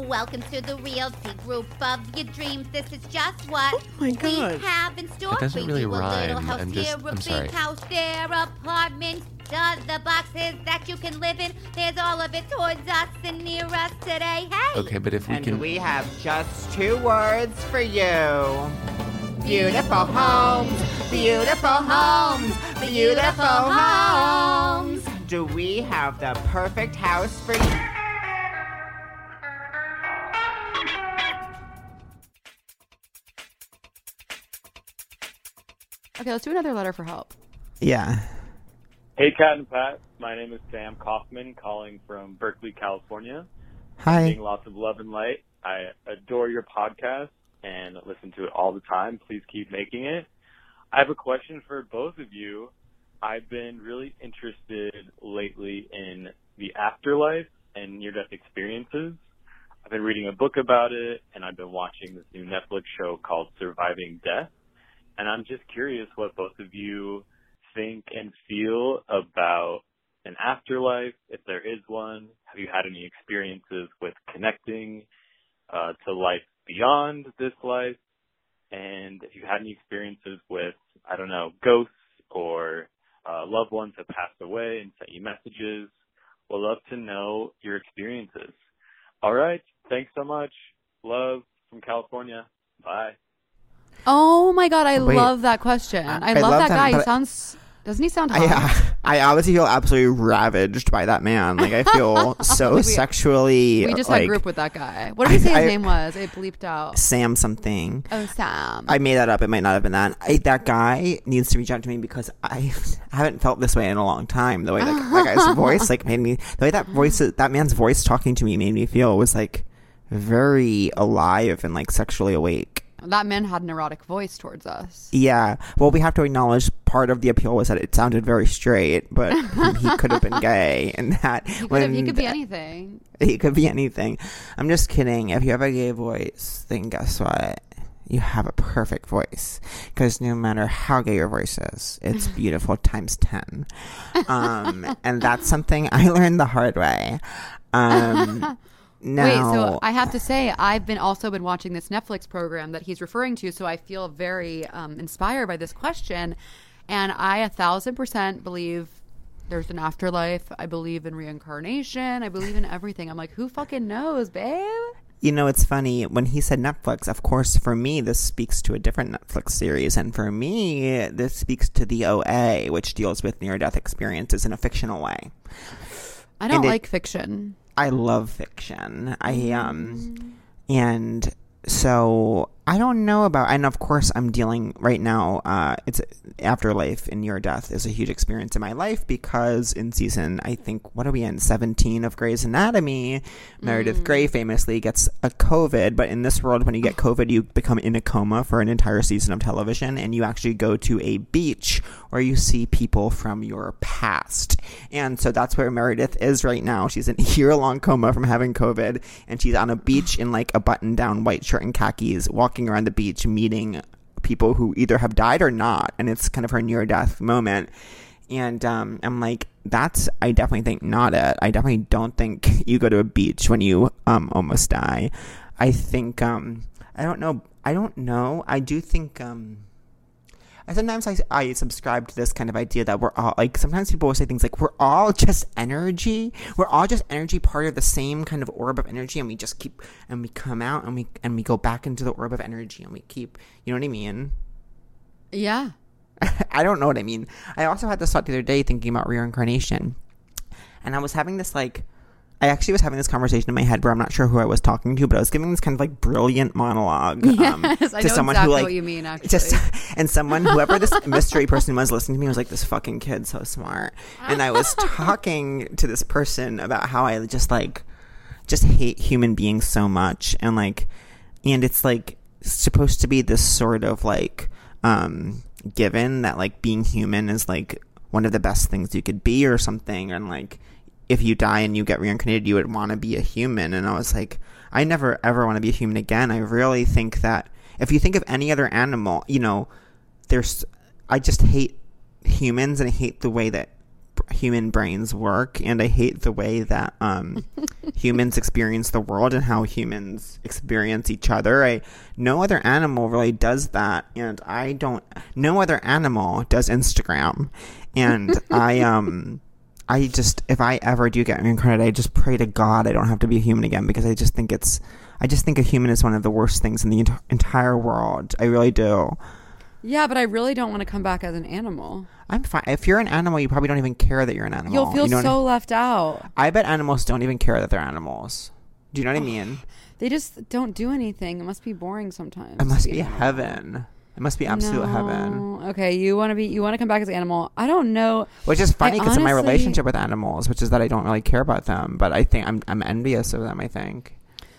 Welcome to the realty group of your dreams. This is just what Oh my we have in store That doesn't for really you. A little house I'm here, just- a I'm big sorry. house there, apartments, the boxes that you can live in. There's all of it towards us and near us today. Hey, Okay, but if we And can. we have just two words for you. Beautiful homes, beautiful homes, beautiful homes. Do we have the perfect house for you? Okay, let's do another letter for help. Yeah. Hey, Cat and Pat. My name is Sam Kaufman, calling from Berkeley, California. Hi. Seeing lots of love and light. I adore your podcast and listen to it all the time. Please keep making it. I have a question for both of you. I've been really interested lately in the afterlife and near-death experiences. I've been reading a book about it, and I've been watching this new Netflix show called Surviving Death. And I'm just curious what both of you think and feel about an afterlife, if there is one. Have you had any experiences with connecting uh, to life beyond this life? And if you had any experiences with, I don't know, ghosts or uh, loved ones that passed away and sent you messages, we'd love to know your experiences. All right. Thanks so much. Love from California. Bye. Oh my god, I Wait. love that question. I, I love, love that that, guy. He but- sounds. Doesn't he sound hot? I, I obviously feel absolutely ravaged by that man. Like I feel so We- sexually. we just like, had group with that guy. What did he say his I- name was? It bleeped out. Sam something. Oh, Sam. I made that up. It might not have been that. I, that guy needs to reach out to me because I haven't felt this way in a long time. The way that, that guy's voice like made me. The way that voice, that man's voice talking to me made me feel was like very alive and like sexually awake. That man had an erotic voice towards us. Yeah. Well, we have to acknowledge part of the appeal was that it sounded very straight, but he could have been gay, and that He could, have, he could be anything. He could be anything. I'm just kidding. If you have a gay voice, then guess what? You have a perfect voice. Because no matter how gay your voice is, it's beautiful times 10. Um, and that's something I learned the hard way. Um, now, Wait, so I have to say, I've been also been watching this Netflix program that he's referring to, so I feel very um, inspired by this question, and I a thousand percent believe there's an afterlife. I believe in reincarnation. I believe in everything. I'm like, who fucking knows, babe? You know, it's funny when he said Netflix. Of course, for me, this speaks to a different Netflix series, and for me, this speaks to the OA, which deals with near-death experiences in a fictional way. I don't And it- like fiction. I love fiction. I um, and so I don't know about. And of course, I'm dealing right now. Uh, it's afterlife and near death is a huge experience in my life because in season, I think what are we in seventeen of Grey's Anatomy, Meredith Grey famously gets a COVID. But in this world, when you get COVID, you become in a coma for an entire season of television, and you actually go to a beach where you see people from your past. And so that's where Meredith is right now. She's in a year long coma from having COVID, and she's on a beach in like a button down white shirt and khakis, walking around the beach, meeting people who either have died or not. And it's kind of her near death moment. And um, I'm like, that's, I definitely think not it. I definitely don't think you go to a beach when you um, almost die. I think, um, I don't know. I don't know. I do think, um, sometimes I, I subscribe to this kind of idea that we're all like sometimes people will say things like we're all just energy. We're all just energy part of the same kind of orb of energy and we just keep and we come out and we and we go back into the orb of energy and we keep you know what I mean? Yeah. I don't know what I mean. I also had this thought the other day thinking about reincarnation. And I was having this like I actually was having this conversation in my head where I'm not sure who I was talking to, but I was giving this kind of like brilliant monologue um, Yes, to someone exactly who like what you mean, actually. just and someone whoever this mystery person was listening to me was like this fucking kid so smart, and I was talking to this person about how I just like just hate human beings so much, and like, and it's like supposed to be this sort of like um given that like being human is like one of the best things you could be or something and like if you die and you get reincarnated you would want to be a human. And i was like i never ever want to be a human again. I really think that if you think of any other animal you know there's i just hate humans and i hate the way that human brains work. And i hate the way that um humans experience the world and how humans experience each other. I no other animal really does that. And i don't no other animal does instagram. And i um i just if i ever do get reincarnated i just pray to god i don't have to be a human again because i just think it's i just think a human is one of the worst things in the ent- entire world i really do Yeah, but I really don't want to come back as an animal. i'm fine if you're an animal you probably don't even care that you're an animal You'll feel you know what I- so left out. I bet animals don't even care that they're animals. Do you know what I mean? They just don't do anything. It must be boring sometimes. It must be animal. heaven. It must be absolute heaven. Okay, you want to be you want to come back as an animal. I don't know. Which is funny because of my relationship with animals, which is that I don't really care about them, but I think I'm I'm envious of them. I think.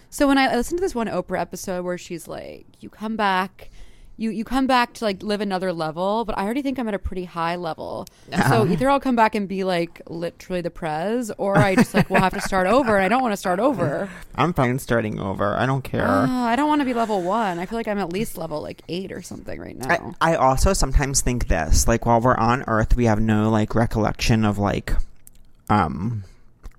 So when I listened to this one Oprah episode where she's like, "You come back, you you come back to like live another level," but I already think I'm at a pretty high level. So either I'll come back and be like literally the prez, or I just like will have to start over, and I don't want to start over. I'm fine starting over. I don't care. Uh, I don't want to be level one. I feel like I'm at least level like eight or something right now. I, I also sometimes think this, like while we're on Earth, we have no like recollection of like, um,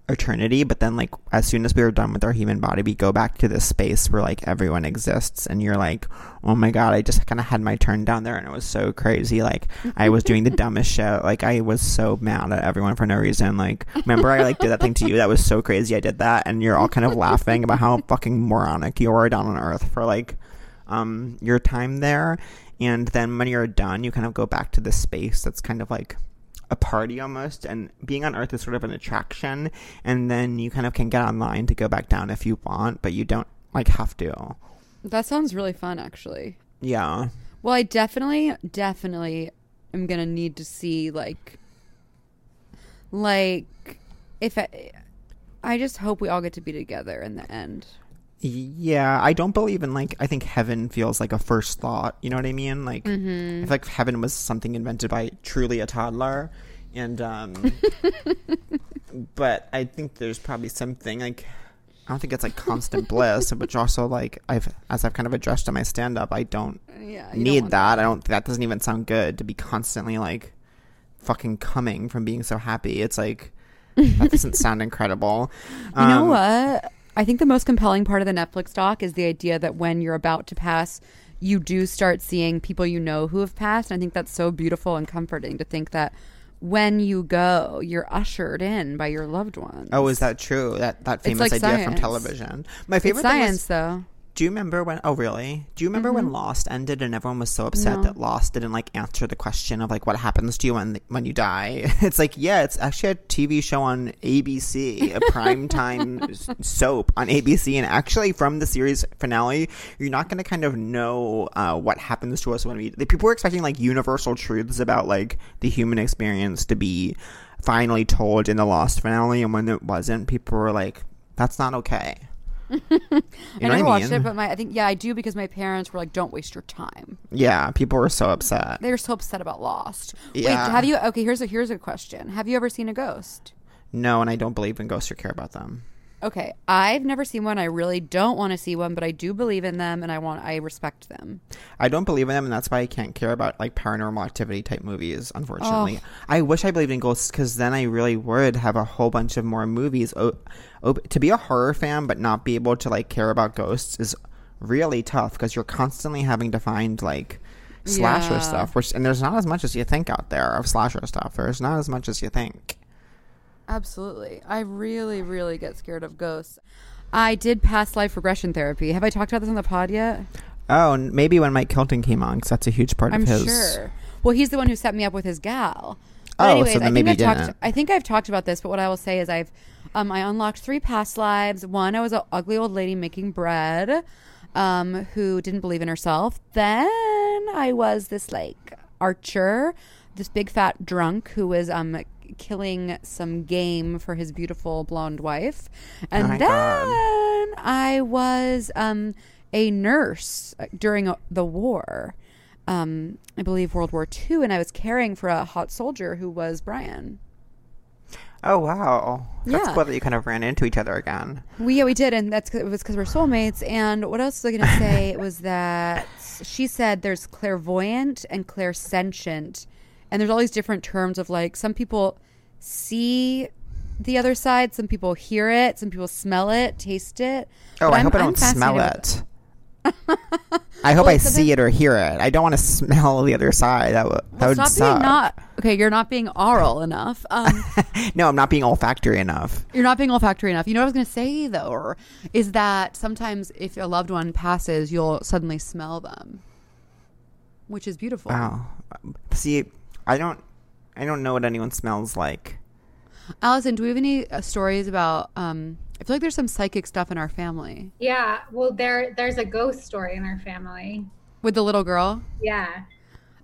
eternity, but then like as soon as we were done with our human body, we go back to this space where like everyone exists, and you're like, oh my god, I just kind of had my turn down there, and it was so crazy. Like I was doing the dumbest shit. Like I was so mad at everyone for no reason. Like remember I like did that thing to you that was so crazy. I did that, and you're all kind of laughing about how fucking moronic you are down on Earth for like um your time there. And then when you're done, you kind of go back to this space that's kind of like a party almost and being on earth is sort of an attraction and then you kind of can get online to go back down if you want but you don't like have to That sounds really fun, actually. yeah Well, I definitely, definitely am gonna need to see like, like, if I, I just hope we all get to be together in the end. Yeah i don't believe in like i think heaven feels like a first thought you know what i mean like i feel like heaven was something invented by truly a toddler and um but i think there's probably something like i don't think it's like constant bliss which also like i've as i've kind of addressed in my stand-up i don't Yeah, you don't need that. I don't. That doesn't even sound good to be constantly like fucking coming from being so happy. It's like that doesn't sound incredible. You know Um, what? I think the most compelling part of the Netflix doc is the idea that when you're about to pass, you do start seeing people you know who have passed. And I think that's so beautiful and comforting to think that when you go, you're ushered in by your loved ones. Oh, is that true? That that famous like idea from television. My it's favorite thing science, was, though. Do you remember when? Oh, really? Do you remember when Lost ended and everyone was so upset Mm-hmm. No. that Lost didn't like answer the question of like what happens to you when when you die? It's like yeah, it's actually a TV show on ABC, a primetime soap on ABC, and actually from the series finale, you're not going to kind of know uh, what happens to us when we. The people were expecting like universal truths about like the human experience to be finally told in the Lost finale, and when it wasn't, people were like, "That's not okay." I never watched mean? it, but my I think yeah, I do because my parents were like, "Don't waste your time." Yeah, people were so upset. They were so upset about Lost. Wait, Yeah. have you? Okay, here's a here's a question. Have you ever seen a ghost? No, and I don't believe in ghosts or care about them. Okay, I've never seen one. I really don't want to see one, but I do believe in them, and I want I respect them. I don't believe in them, and that's why I can't care about like paranormal activity type movies. Unfortunately, Oh. I wish I believed in ghosts because then I really would have a whole bunch of more movies. O- op- to be a horror fan but not be able to like care about ghosts is really tough because you're constantly having to find like slasher Yeah. stuff, which and there's not as much as you think out there of slasher stuff. There's not as much as you think. Absolutely, I really, really get scared of ghosts. I did past life regression therapy. Have I talked about this on the pod yet? Oh, and maybe when Mike Kelton came on, because that's a huge part I'm of his. sure. Well, he's the one who set me up with his gal. But Oh, anyways, so then I think maybe I've talked. didn't. I think I've talked about this, but what I will say is I've um, I unlocked three past lives. One, I was an ugly old lady making bread, um, who didn't believe in herself. Then I was this like archer, this big fat drunk who was um killing some game for his beautiful blonde wife, and Oh then God. I was um a nurse during the war um, I believe World War II, and I was caring for a hot soldier who was Brian. Oh wow, that's Yeah. cool that you kind of ran into each other again. We yeah we did, and that's it was because we're soulmates. And what else was I going to say? it was that she said there's clairvoyant and clairsentient, and there's all these different terms of like some people see the other side, some people hear it, some people smell it, taste it. Oh, I hope I don't smell it. I hope Well, I see it or hear it. I don't want to smell the other side. That would that Well, would stop suck. being not okay. You're not being oral enough. Um, no, I'm not being olfactory enough. You're not being olfactory enough. You know what I was going to say though, is that sometimes if a loved one passes, you'll suddenly smell them, which is beautiful. Wow. See, I don't, I don't know what anyone smells like. Allison, do we have any uh, stories about? Um, I feel like there's some psychic stuff in our family Yeah, well, there there's a ghost story in our family. with the little girl. Yeah,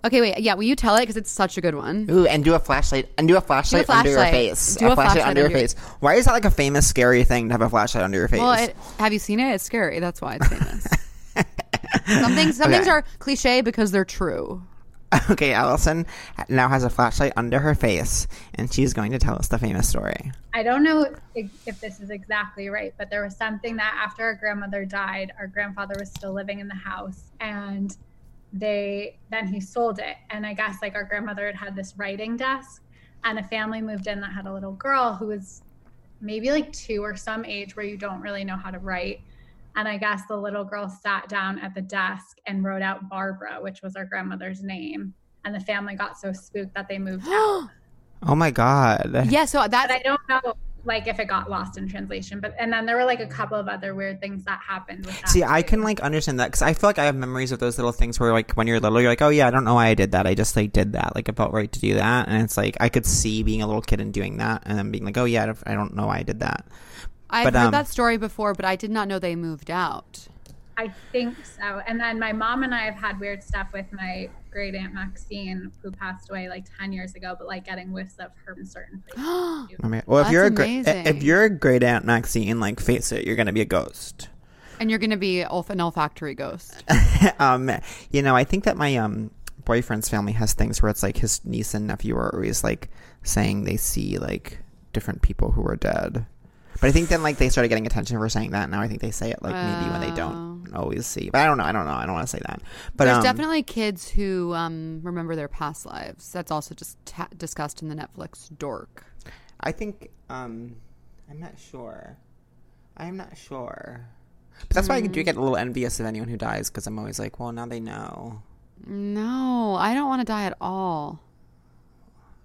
Okay, wait. Yeah, will you tell it because it's such a good one. Ooh, and do a flashlight and do a flashlight, under your face. Do a flashlight under your under your- face. Why is that like a famous scary thing to have a flashlight under your face? Well, it, have you seen it? It's scary. That's why it's famous. some things, some things are cliche because they're true. okay, Allison now has a flashlight under her face, and she's going to tell us the famous story. I don't know if, this is exactly right, but there was something that after our grandmother died, our grandfather was still living in the house, and they then he sold it. And I guess like our grandmother had had this writing desk, and a family moved in that had a little girl who was maybe like two or some age where you don't really know how to write. And I guess the little girl sat down at the desk and wrote out Barbara, which was our grandmother's name. And the family got so spooked that they moved out. Oh my god. Yeah, so But that's I don't know like if it got lost in translation. But and then there were like a couple of other weird things that happened with that. See, I can like understand that because I feel like I have memories of those little things where like when you're little, you're like, oh yeah, I don't know why I did that. I just like did that. Like it felt right to do that, and it's like I could see being a little kid and doing that, and then being like, oh yeah, I don't know why I did that. I've but, heard um, that story before, but I did not know they moved out. I think so. And then my mom and I have had weird stuff with my great aunt Maxine, who passed away like ten years ago, but like getting whiffs of her in certain places. I mean, well, if you're a great if you're a great aunt Maxine, like face it, you're gonna be a ghost. And you're going to be an olfactory ghost. um, you know, I think that my um boyfriend's family has things where it's like his niece and nephew are always like saying they see like different people who are dead. But I think then like they started getting attention for saying that. Now I think they say it like maybe when they don't always see. But I don't know. I don't know. I don't want to say that. But There's um, definitely kids who um, remember their past lives. That's also just ta- discussed in the Netflix dork. I think um, I'm not sure. I'm not sure. But that's why I do get a little envious of anyone who dies because I'm always like, well, now they know. No, I don't want to die at all.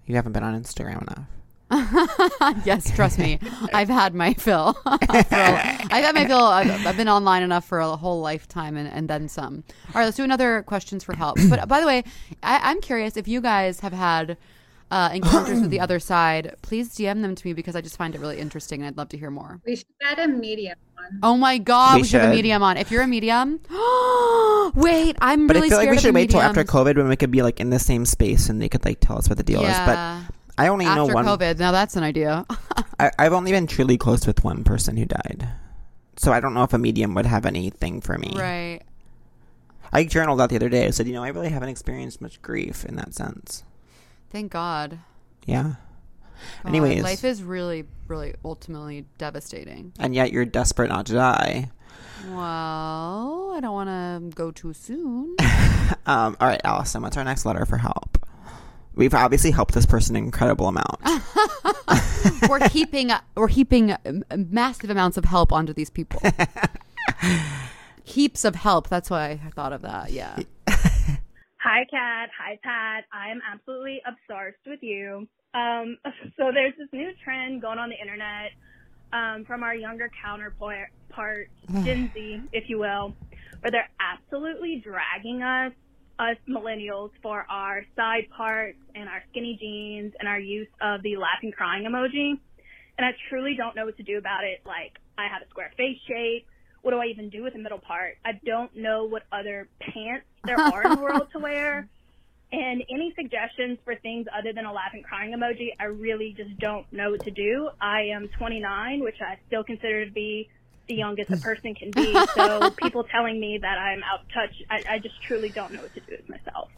You haven't been on Instagram enough. yes, trust me, I've had my fill. For a- I've had my fill. I've, I've been online enough for a whole lifetime and, and then some. All right, let's do another questions for help. But by the way, I, I'm curious if you guys have had uh, encounters with the other side. Please DM them to me because I just find it really interesting and I'd love to hear more. We should get a medium one. Oh my god, we, We should have a medium on. If you're a medium, wait, I'm But really I feel like we should the wait till after. COVID when we could be like in the same space and they could like tell us what the deal is. But Yeah. I only know After one. COVID, now that's an idea. I, I've only been truly close with one person who died, so I don't know if a medium would have anything for me. right. I journaled that the other day. I said, you know, I really haven't experienced much grief in that sense. Thank God. Yeah. God, Anyways, life is really, really ultimately devastating. and yet you're desperate not to die. Well, I don't want to go too soon. Um, all right, Allison, what's our next letter for help? We've obviously helped this person an incredible amount. we're heaping, we're heaping massive amounts of help onto these people. Heaps of help. That's why I thought of that. Yeah. Hi, Cat. Hi, Pat. I'm absolutely obsessed with you. Um, so there's this new trend going on the internet um, from our younger counterpart, part, Gen Z, if you will, where they're absolutely dragging us, us millennials, for our side parts and our skinny jeans and our use of the laughing crying emoji. And I truly don't know what to do about it. Like, I have a square face shape. What do I even do with the middle part? I don't know what other pants there are in the world to wear. And any suggestions for things other than a laughing crying emoji, I really just don't know what to do. I am 29, which I still consider to be the youngest a person can be. So people telling me that I'm out of touch, I, I just truly don't know what to do with myself.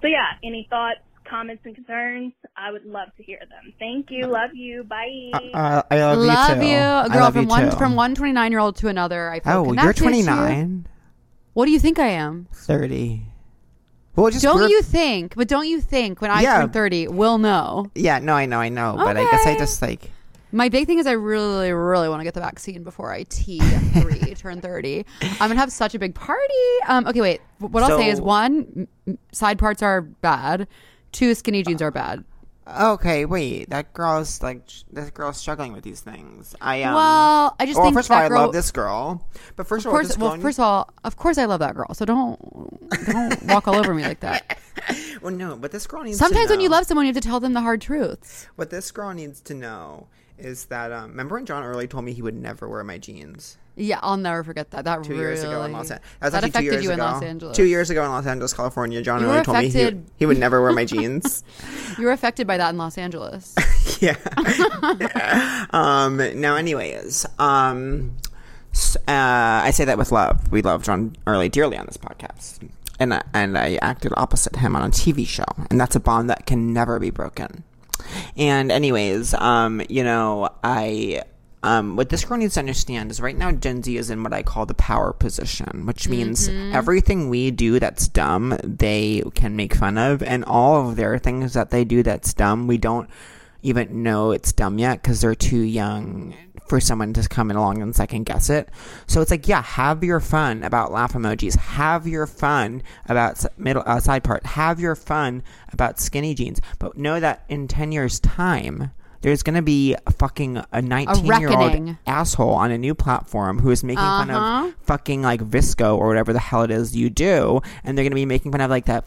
So yeah, any thoughts, comments, and concerns? I would love to hear them. Thank you. Love you. Bye. Uh, I love, love you, too. you, I girl. From you one too. from one 29 year old to another. I feel Oh, you're connected to you. 29, What do you think I am? 30. Well, just Don't we're- you think? But don't you think when I Yeah. turn 30, we'll know? Yeah, no, I know, I know, but I guess I just like. My big thing is I really, really want to get the vaccine before I T three turn thirty. I'm gonna have such a big party. Um, okay, wait. What I'll say is one, side parts are bad. Two, skinny jeans are bad. Okay, wait. That girl's like that girl's struggling with these things. I um. well, I just well, think first of all, that I love this girl, but first of of all, course, this well, girl first of all, of course, I love that girl. So don't don't walk all over me like that. well, no, but this girl needs. Sometimes when you love someone, you have to tell them the hard truths. what this girl needs to know is that um, remember when John Early told me he would never wear my jeans Yeah, I'll never forget that. That two really, years ago in Los Angeles. That was that actually two affected years you ago. in Los Angeles. Two years ago in Los Angeles, California, John You Early told me he, he would never wear my jeans. You were affected by that in Los Angeles. yeah. um. Now, anyways, um, uh, I say that with love. We love John Early dearly on this podcast, and I- and I acted opposite him on a TV show, and that's a bond that can never be broken. And anyways, um, you know, I. Um, what this girl needs to understand is right now Gen Z is in what I call the power position, which means everything we do that's dumb, they can make fun of, and all of their things that they do that's dumb, we don't even know it's dumb yet because they're too young for someone to come in along and second guess it. So it's like, yeah, have your fun about laugh emojis. Have your fun about middle uh, side part. Have your fun about skinny jeans. But know that in ten years' time, there's gonna be a fucking a 19 year old asshole on a new platform who is making fun Uh-huh. of fucking like VSCO or whatever the hell it is you do, and they're gonna be making fun of like that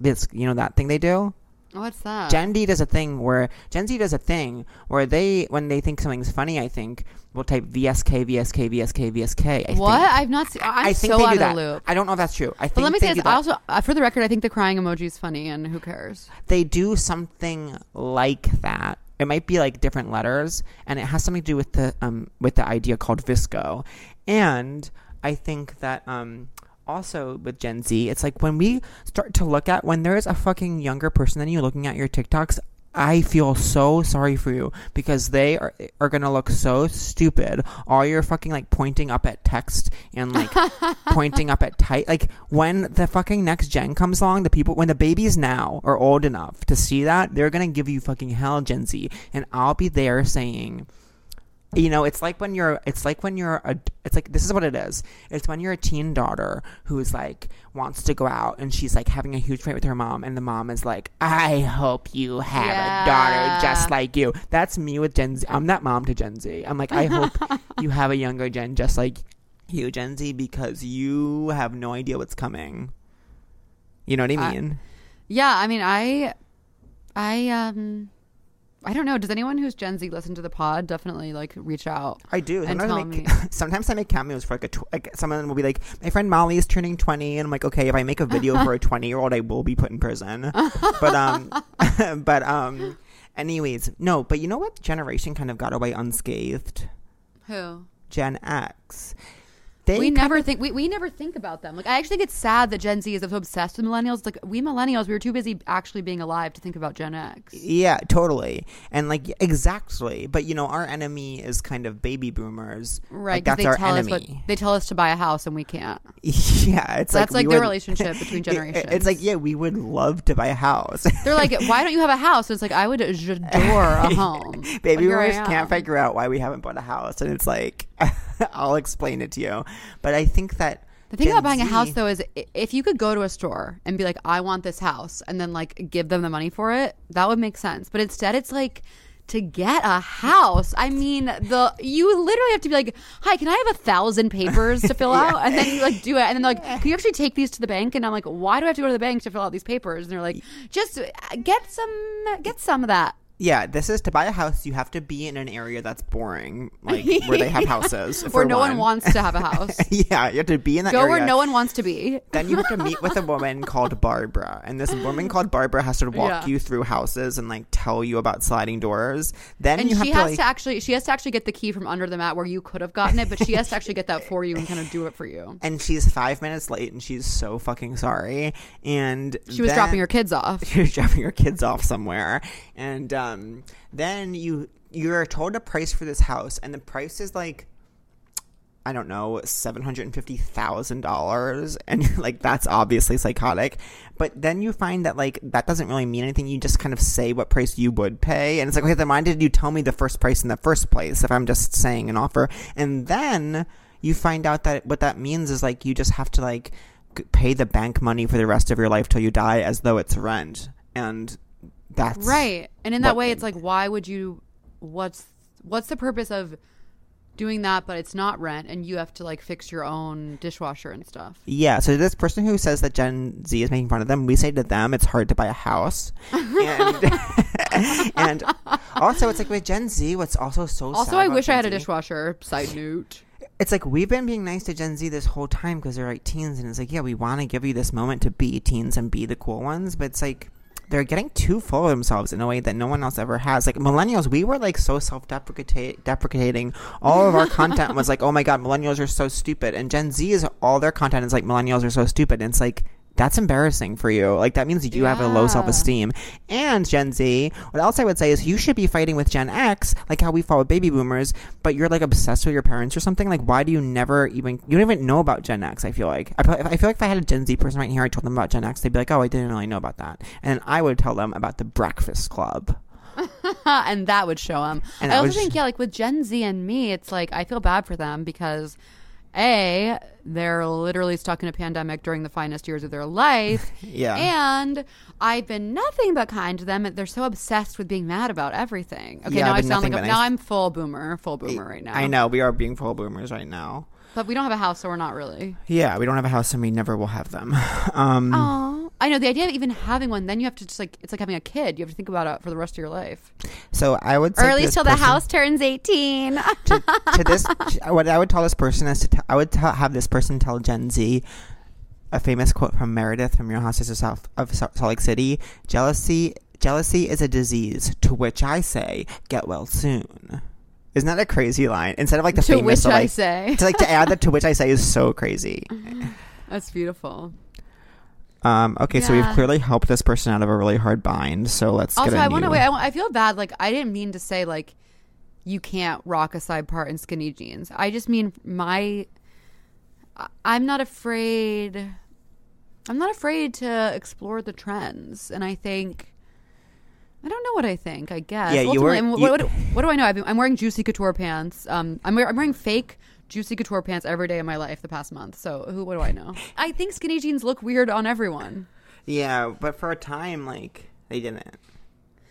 this you know that thing they do. What's that? Gen D does a thing where Gen Z does a thing where they when they think something's funny, I think will type VSK VSK VSK VSK. I what? Think. I've not seen. I'm I think so they out do of that. the loop. I don't know if that's true. I think But let me say this. Also, uh, for the record, I think the crying emoji is funny, and who cares? they do something like that. It might be like different letters, and it has something to do with the um with the idea called VSCO. And I think that um also with Gen Z, it's like when we start to look at when there is a fucking younger person than you looking at your TikToks. I feel so sorry for you because they are are gonna look so stupid. All you're fucking like pointing up at text and like pointing up at tight. Like when the fucking next gen comes along, the people when the babies now are old enough to see that, they're gonna give you fucking hell, Gen Z, and I'll be there saying. You know, it's like when you're, it's like when you're, a, it's like, this is what it is. It's when you're a teen daughter who's like, wants to go out and she's like having a huge fight with her mom, and the mom is like, I hope you have a daughter just like you. That's me with Gen Z. I'm that mom to Gen Z. I'm like, I hope you have a younger Gen just like you, Gen Z, because you have no idea what's coming. You know what I I- mean? Yeah, I mean, I, I, um, I don't know. Does anyone who's Gen Z listen to the pod? Definitely like reach out. I do. And Sometimes I make, me. sometimes I make cameos for like a tw- like someone will be like, my friend Molly is turning twenty, and I'm like, okay, if I make a video for a twenty year old, I will be put in prison. but um, but um, anyways, no. But you know what generation kind of got away unscathed? Who? Gen X. They we never of- think we, we never think about them. Like I actually think it's sad that Gen Z is so obsessed with millennials. Like we millennials, we were too busy actually being alive to think about Gen X. Yeah, totally. And like exactly. But you know, our enemy is kind of baby boomers. Right, Like, that's they our tell enemy. us what they tell us to buy a house and we can't. yeah, it's That's like we their would- relationship between it- generations. It's like, yeah, we would love to buy a house. They're like, why don't you have a house? It's like I would adore a home. Baby boomers can't figure out why we haven't bought a house, and it's like, I'll explain it to you. But I think that The thing Gen about buying a house though is if you could go to a store and be like, I want this house, and then like give them the money for it, that would make sense. But instead, it's like to get a house. I mean, the you literally have to be like, Hi, can I have a thousand papers to fill out? And then you like do it, and then like, can you actually take these to the bank? And I'm like, Why do I have to go to the bank to fill out these papers? And they're like, Just uh, get some, get some of that. Yeah, this is to buy a house. You have to be in an area that's boring, like where they have houses. Where no one one. wants to have a house. yeah, you have to be in that Go area. where no one wants to be. then you have to meet with a woman called Barbara, and this woman called Barbara has to walk Yeah. you through houses and like tell you about sliding doors. Then And you have she to has like, to actually she has to actually get the key from under the mat where you could have gotten it, but she has to actually get that for you and kind of do it for you. and she's five minutes late, and she's so fucking sorry. And She was then- dropping her kids off. she was dropping her kids off somewhere, and um, then you you're told a price for this house, and the price is like. I don't know, seven hundred and fifty thousand dollars, and like, that's obviously psychotic. But then you find that like that doesn't really mean anything. You just kind of say what price you would pay, and it's like, okay, then why did you tell me the first price in the first place if I'm just saying an offer? And then you find out that what that means is like you just have to like pay the bank money for the rest of your life till you die, as though it's rent, and that's Right. And in that way it's like why would you what's what's the purpose of doing that but it's not rent and you have to like fix your own dishwasher and stuff. Yeah, so this person who says that Gen Z is making fun of them, we say to them it's hard to buy a house. And, and also, it's like with Gen Z, what's also so Also I wish I had a dishwasher. Side note. It's like we've been being nice to Gen Z this whole time because they're like teens, and it's like, yeah, we want to give you this moment to be teens and be the cool ones, but it's like they're getting too full of themselves in a way that no one else ever has. Like millennials, we were like so self-deprecating. All of our content was like, oh my god, millennials are so stupid, and Gen Z is all their content is like millennials are so stupid. And it's like that's embarrassing for you. Like that means you have a low self-esteem. And Gen Z, what else I would say is you should be fighting with Gen X, like how we fought with baby boomers, but you're like obsessed with your parents or something. Like why do you never even you don't even know about Gen X? I feel like I, I feel like if I had a Gen Z person right here, I told them about Gen X, they'd be like, oh, I didn't really know about that, and I would tell them about the Breakfast Club. and that would show them. And I also think, yeah, like with Gen Z and me, it's like I feel bad for them because a they're literally stuck in a pandemic during the finest years of their life. Yeah. and I've been nothing but kind to them. They're so obsessed with being mad about everything. Okay, Yeah, now I sound like a, but now I'm full boomer, full boomer right now. I know we are being full boomers right now. But we don't have a house, so we're not really. Yeah, we don't have a house and we never will have them. Um, Oh, I know the idea of even having one. Then you have to just like it's like having a kid. You have to think about it for the rest of your life, So I would, or at least till the person- house turns eighteen. to, to this, what I would tell this person is to t- I would tell, have this person tell Gen Z a famous quote from Meredith from Real Houses of South of Salt Lake City: "Jealousy, jealousy is a disease." To which I say, "Get well soon." Isn't that a crazy line? Instead of like the To famous, which I like, say. to like to add that to which I say is so crazy. That's beautiful. Um, okay, so we've clearly helped this person out of a really hard bind. So let's Also, I want to wait. I, I feel bad. Like I didn't mean to say like you can't rock a side part in skinny jeans. I just mean my. I'm not afraid. I'm not afraid to explore the trends, and I think. I don't know what I think. I guess. Yeah, you were- you- what, what, what do I know? Been, I'm wearing juicy couture pants. Um, I'm, I'm wearing fake juicy couture pants every day of my life the past month. So who? What do I know? I think skinny jeans look weird on everyone. Yeah, but for a time, like they didn't.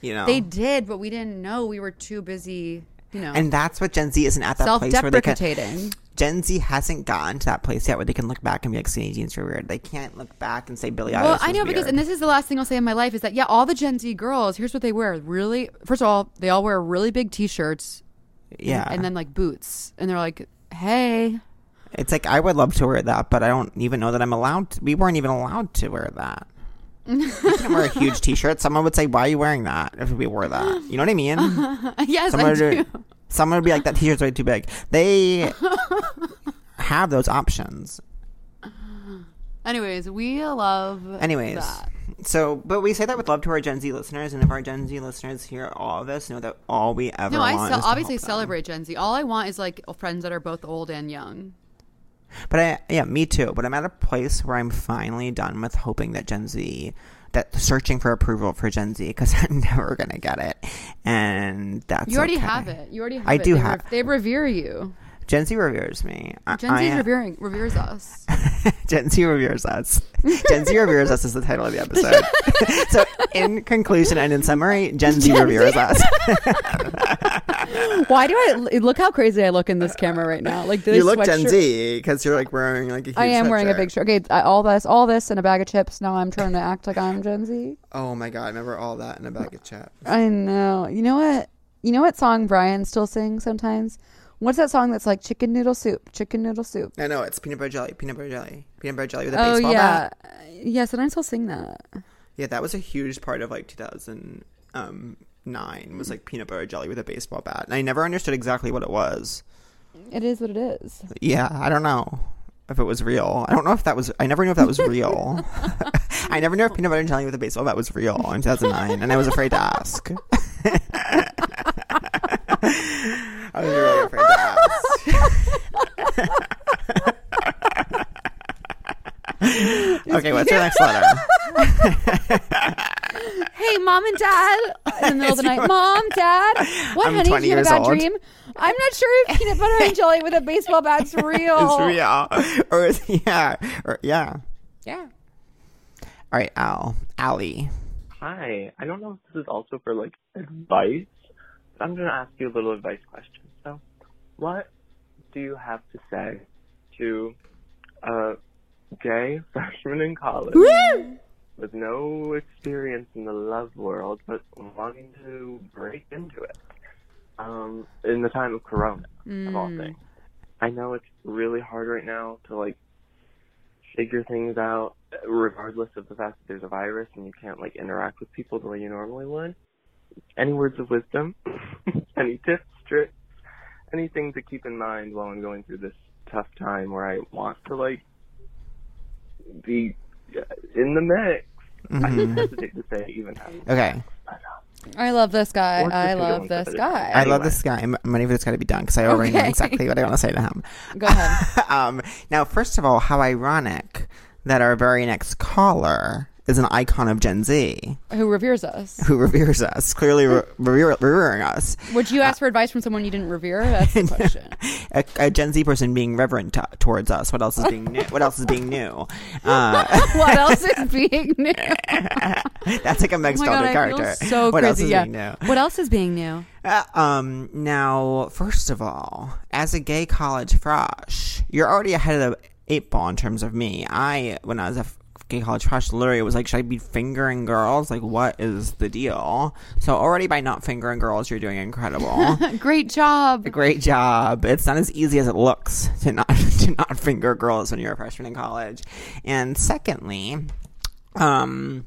You know, They did, but we didn't know. We were too busy. You know, and that's what Gen Z isn't at that place where they can. self-deprecating. Gen Z hasn't gotten to that place yet where they can look back and be like skinny jeans are weird. They can't look back and say Billie Eilish. Well, I know because, and this is the last thing I'll say in my life is that yeah, all the Gen Z girls. Here's what they wear. Really, first of all, they all wear really big T-shirts. yeah, and then like boots, and they're like, "Hey, it's like I would love to wear that, but I don't even know that I'm allowed. To, we weren't even allowed to wear that. You can wear a huge T-shirt. Someone would say, "Why are you wearing that?" If we wore that, you know what I mean? yes, Someone I do." would, someone would be like, "That T-shirt's way too big." They have those options. Anyways, we love. Anyways, that. so but we say that with love to our Gen Z listeners, and if our Gen Z listeners hear all of this, know that all we ever no, I ce- obviously celebrate Gen Z. All I want is like friends that are both old and young. But I, yeah, me too. But I'm at a place where I'm finally done with hoping that Gen Z, that searching for approval for Gen Z, because I'm never gonna get it, and that's You already okay. have it. You already have I it. do they have- they revere you. Gen Z reveres me. I- Gen Z I- revering reveres us. Gen Z reveres us. Gen Z reveres us is the title of the episode. so, in conclusion and in summary, Gen Z reveres us. Why do I look how crazy I look in this camera right now? Like this you look Gen Z because you're like wearing like a huge I am wearing a big shirt. Okay, all this, all this, and a bag of chips. Now I'm trying to act like I'm Gen Z. Oh my god! I remember all that in a bag of chips. I know. You know what? You know what song Brian still sings sometimes? What's that song that's like chicken noodle soup, chicken noodle soup? I know it's peanut butter jelly, peanut butter jelly, peanut butter jelly with a baseball bat. Oh baseball yeah, bat. yes, and I still sing that. Yeah, that was a huge part of like 2009 was like peanut butter jelly with a baseball bat, and I never understood exactly what it was. It is what it is. Yeah, I don't know if it was real. I don't know if that was. I never knew if that was real. I never knew if peanut butter and jelly with a baseball bat was real in 2009, and I was afraid to ask. I was really afraid to ask. okay, what's your next letter? Hey, mom and dad, in the middle of the night, mom, dad, what, I'm honey? 20 Did you have a bad old. dream? I'm not sure if peanut butter and jelly with a baseball bat's real. It's real, or is- yeah, or yeah. Yeah. All right, Al, Allie. Hi. I don't know if this is also for like advice, but I'm going to ask you a little advice question. So, what do you have to say to a gay freshman in college with no experience in the love world, but wanting to break into it um, in the time of Corona, of all Mm. things? I know it's really hard right now to like figure things out regardless of the fact that there's a virus and you can't like interact with people the way you normally would. Any words of wisdom? any tips, tricks, anything to keep in mind while I'm going through this tough time where I want to like be in the mix. I Mhm. hesitate to say even. Okay, I love this guy. I love this with it. guy. I love this guy. I'm, I'm ready for this guy to be done because I already know exactly what I want to say to him. Go ahead. um, now, first of all, how ironic that our very next caller is an icon of Gen Z Who reveres us? who reveres us, clearly re- revere, revering us. Would you ask for advice from someone you didn't revere? That's the question. A, a Gen Z person being reverent to towards us. What else is being new? What else is being new? Uh, what else is being new? that's like a Meg Oh I character. so what else is yeah. being new? What else is being new? Uh, um. Now, first of all, as a gay college fresh, you're already ahead of the eight ball in terms of me. I, when I was a f- gay college Trash literally it was like, should I be fingering girls? Like, what is the deal? So already by not fingering girls, you're doing incredible. Great job. Great job. It's not as easy as it looks to not to not finger girls when you're a freshman in college. And secondly, um,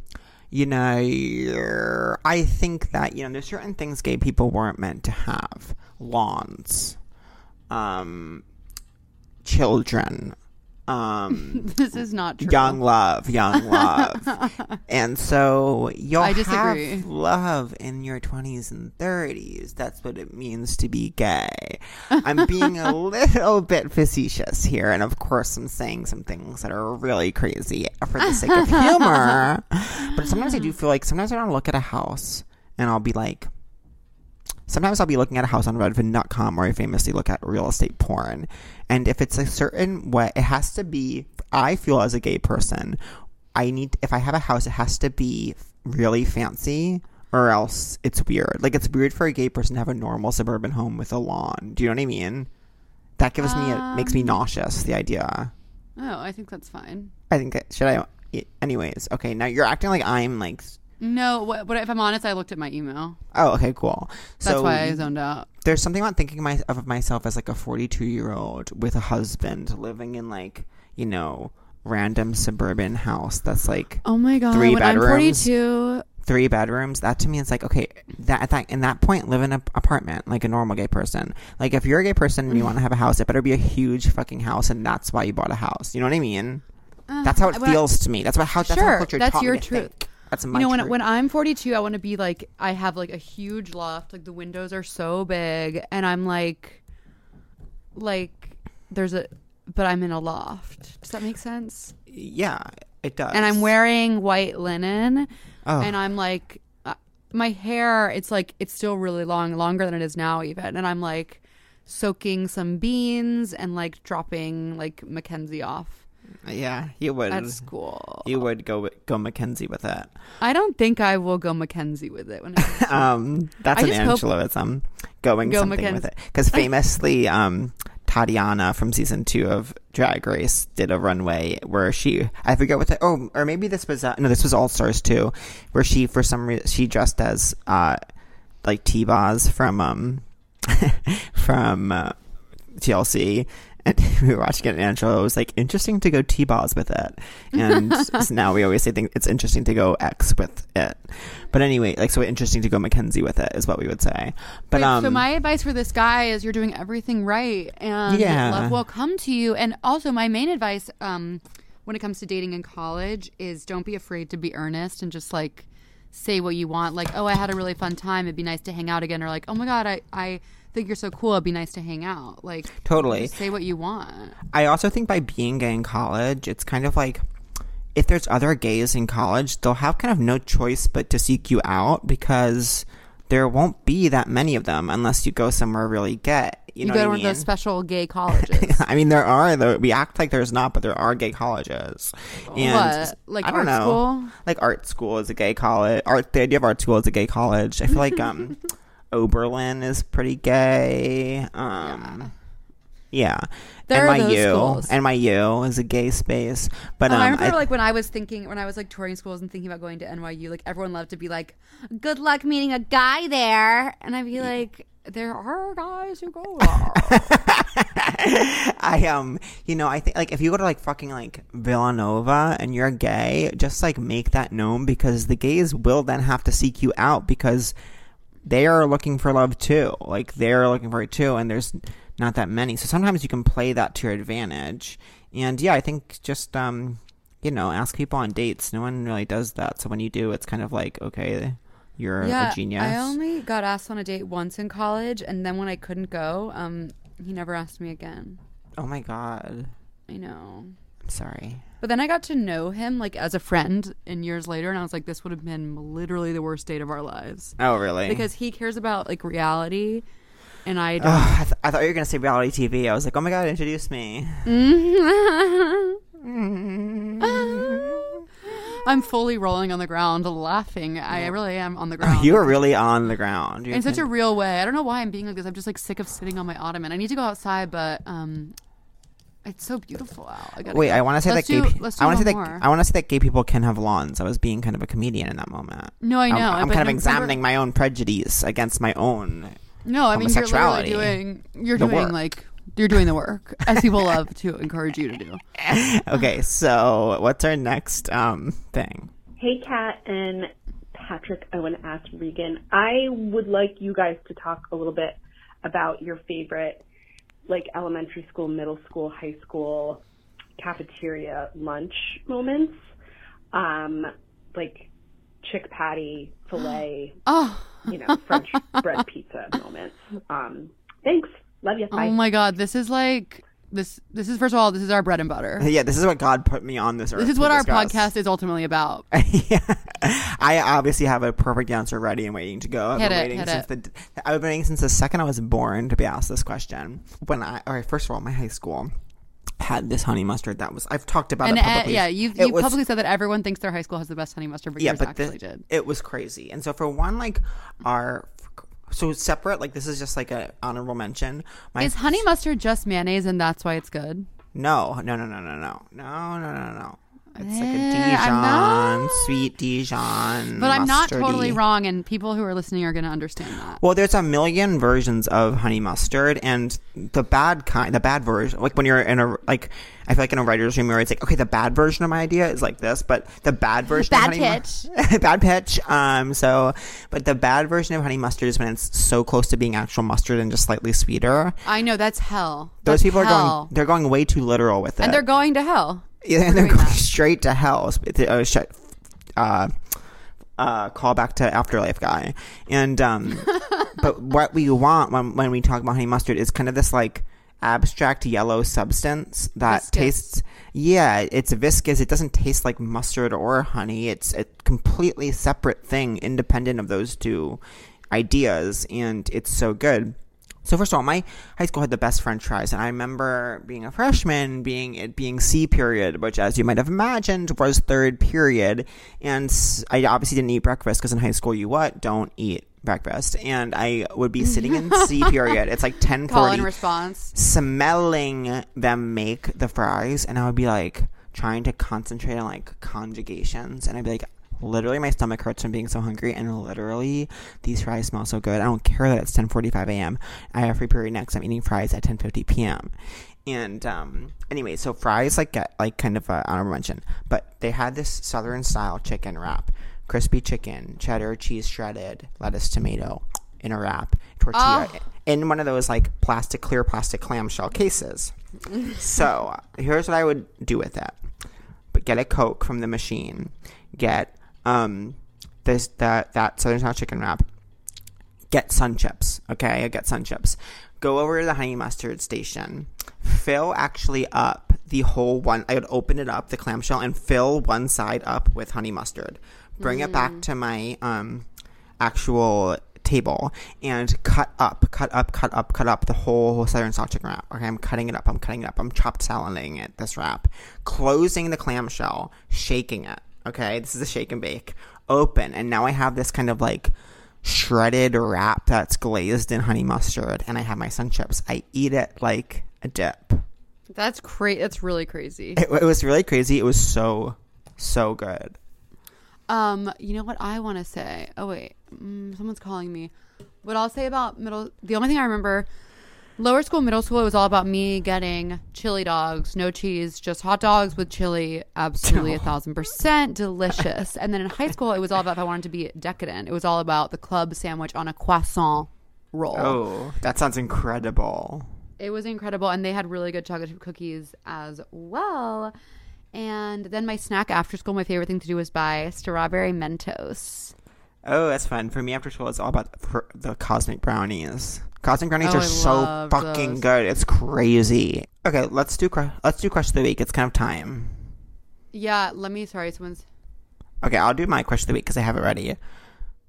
you know, I think that you know there's certain things gay people weren't meant to have: lawns, um, children, um, This is not true. young love, young love. and so you'll I disagree. have love in your 20s and 30s. That's what it means to be gay. I'm being a little bit facetious here. And of course, I'm saying some things that are really crazy for the sake of humor. But sometimes I do feel like sometimes I don't look at a house and I'll be like, Sometimes I'll be looking at a house on Redfin.com where I famously look at real estate porn. And if it's a certain way, it has to be, I feel as a gay person, I need, if I have a house, it has to be really fancy or else it's weird. Like it's weird for a gay person to have a normal suburban home with a lawn. Do you know what I mean? That gives me, it makes me um, nauseous, the idea. Oh, I think that's fine. I think, should I, anyways, okay, now you're acting like I'm like, No, what, what if I'm honest? I looked at my email. oh, okay, cool. That's so why I zoned out. there's something about thinking my, of myself as like a 42 year old with a husband living in like you know random suburban house that's like Oh my god! Three when I'm bedrooms. 42, three bedrooms that to me is like okay that at that in that point live in an apartment like a normal gay person like if you're a gay person and you want to have a house it better be a huge fucking house and that's why you bought a house you know what i mean that's how it Uh, when I- feels to me that's what how that's how culture that's taught me your to truth. That's my you know, when truth. when I'm 42, I want to be like I have like a huge loft, like the windows are so big, and I'm like, like there's a, but I'm in a loft. Does that make sense? yeah it does And I'm wearing white linen, oh. and I'm like, uh, my hair, it's like it's still really long, longer than it is now, even, and I'm like soaking some beans and like dropping like Mackenzie off yeah you would at school. you would go go mackenzie with it I don't think I will go Mackenzie with it when it um that's I an Angeloism. Going Go something with it. Because famously, um Tatiana from season two of Drag Race did a runway where she I forget what the oh or maybe this was uh, no this was All Stars too, where she for some reason she dressed as uh like T Boz from um from uh, TLC. And we were watching it, and Angela it was like, "Interesting to go T-Boz with it." And so now we always say think it's interesting to go X with it. But anyway, like so interesting to go Mackenzie with it is what we would say. But Wait, um, so my advice for this guy is you're doing everything right and Yeah. love will come to you. And also my main advice um, when it comes to dating in college is don't be afraid to be earnest and just like say what you want. Like, oh, I had a really fun time. It'd be nice to hang out again. Or like, oh my God, I, I think you're so cool. It'd be nice to hang out. Like, Totally. say what you want. I also think by being gay in college, it's kind of like if there's other gays in college, they'll have kind of no choice but to seek you out because there won't be that many of them unless you go somewhere really gay. You, You, know go to one I of those special gay colleges. I mean, there are. Though we act like there's not, but there are gay colleges. And What? Like I don't art know. school? Like art school is a gay college. Art. The idea of art school is a gay college. I feel like um, Oberlin is pretty gay. Um, yeah. There are those NYU. schools. NYU is a gay space, but Oh, um, I remember like when I was thinking when I was like touring schools and thinking about going to NYU, like everyone loved to be like, "Good luck meeting a guy there," and I'd be like, "There are guys who go there." I um, you know, I think like if you go to like fucking like Villanova and you're gay, just like make that known because the gays will then have to seek you out because they are looking for love too. Like they're looking for it too, and there's not that many. So sometimes you can play that to your advantage. And yeah, I think just um, you know, ask people on dates. No one really does that. So when you do, it's kind of like okay, you're yeah, a genius. I only got asked on a date once in college, and then when I couldn't go, um, he never asked me again. oh my god. I know. Sorry. But then I got to know him like as a friend and years later, and I was like, this would have been literally the worst date of our lives Oh, really? because he cares about like reality, and I don't. Ugh, I, th- I thought you were gonna say reality TV. I was like, oh my god, introduce me. I'm fully rolling on the ground, laughing. I really am on the ground. you are really on the ground. You're in such a real way. I don't know why I'm being like this. I'm just like sick of sitting on my ottoman. I need to go outside, but um, it's so beautiful out. I Wait, go. I want to say Let's that gay. do- pe- let's I want to say one that. I want to say that gay people can have lawns. I was being kind of a comedian in that moment. No, I I'm- know. I'm, kind of remember- examining my own prejudice against my own. No, I mean you're literally doing. You're doing work. like you're doing the work, as people love to encourage you to do. Okay, so what's our next um thing? Hey, Cat and Patrick, I want to ask Regan. I would like you guys to talk a little bit about your favorite, like elementary school, middle school, high school cafeteria lunch moments. Um, like chick patty, filet, Oh, you know, French bread pizza moments. Um, thanks. Love you. Bye. oh my God! This is like this. This is first of all, this is our bread and butter. Yeah, this is what God put me on this earth. This is what our discuss. podcast is ultimately about. yeah. I obviously have a perfect answer ready and waiting to go. I've Hit been it, waiting since the I've been waiting since the second I was born to be asked this question. When I all right, first of all, my high school had this honey mustard that was I've talked about And it uh, yeah, you've, It you was- publicly said that everyone thinks their high school has the best honey mustard, but yeah, yours but did. it was crazy. And so for one, like our so separate, like this is just like a honorable mention. My Is honey mustard just mayonnaise, and that's why it's good? No, no, no, no, no, no, no, no, no, no. It's like a Eh, I'm Dijon, not- sweet Dijon. But I'm not mustardy. totally wrong, and people who are listening are going to understand that. Well, there's a million versions of honey mustard, and the bad kind, the bad version, like when you're in a like, I feel like in a writer's room where it's like, okay, the bad version of my idea is like this, but the bad version, Bad of honey mu- bad pitch. Um, so, but the bad version of honey mustard is when it's so close to being actual mustard and just slightly sweeter. I know that's hell. Those That's people are hell. going, they're going way too literal with it, and they're going to hell. Yeah, and they're going that. straight to hell. A uh, uh, call back to Afterlife guy. And um, but what we want when when we talk about honey mustard is kind of this like abstract yellow substance that Viscous. tastes. Yeah, it's viscous. It doesn't taste like mustard or honey. It's a completely separate thing, independent of those two ideas, and it's so good. So first of all, my high school had the best French fries, and I remember being a freshman, being it being C period, which, as you might have imagined, was third period, and I obviously didn't eat breakfast because in high school you what don't eat breakfast, and I would be sitting in C period. It's like ten forty. Response. smelling them make the fries and I would be like trying to concentrate on like conjugations and I'd be like literally my stomach hurts from being so hungry and literally these fries smell so good. I don't care that it's 10:45 a.m. I have free period next. I'm eating fries at 10:50 p.m. And um anyway, so fries like get like kind of a honorable mention, but they had this southern style chicken wrap. Crispy chicken, cheddar, cheese shredded, lettuce, tomato in a wrap, tortilla Oh. in one of those like plastic, clear plastic clamshell cases. so here's what I would do with it: but get a Coke from the machine, get um this that that southern style chicken wrap, get sun chips. Okay, I get sun chips. Go over to the honey mustard station. Fill actually up the whole one. I would open it up, the clamshell, and fill one side up with honey mustard. Bring it back to my um actual table and cut up, cut up, cut up, cut up the whole southern style chicken wrap. Okay, I'm cutting it up. I'm cutting it up. I'm chopped salading it. This wrap, closing the clamshell, shaking it. Okay, this is a shake and bake. Open, and now I have this kind of like shredded wrap that's glazed in honey mustard, and I have my sun chips. I eat it like a dip. That's crazy. That's really crazy. It, it was really crazy. It was so, so good. Um, you know what I want to say? Oh wait, mm, someone's calling me. What I'll say about middle, the only thing I remember, lower school, middle school, it was all about me getting chili dogs, no cheese, just hot dogs with chili, absolutely a thousand percent delicious. and then in high school, it was all about if I wanted to be decadent. It was all about the club sandwich on a croissant roll. Oh, that sounds incredible. It was incredible, and they had really good chocolate chip cookies as well. And then my snack after school, my favorite thing to do was buy strawberry Mentos. Oh, that's fun. For me, after school, it's all about the, the cosmic brownies. Cosmic brownies Oh, are I so fucking those. good. It's crazy. Okay, let's do let's do question of the week. It's kind of time. Yeah, let me. Sorry, someone's. Okay, I'll do my question of the week because I have it ready.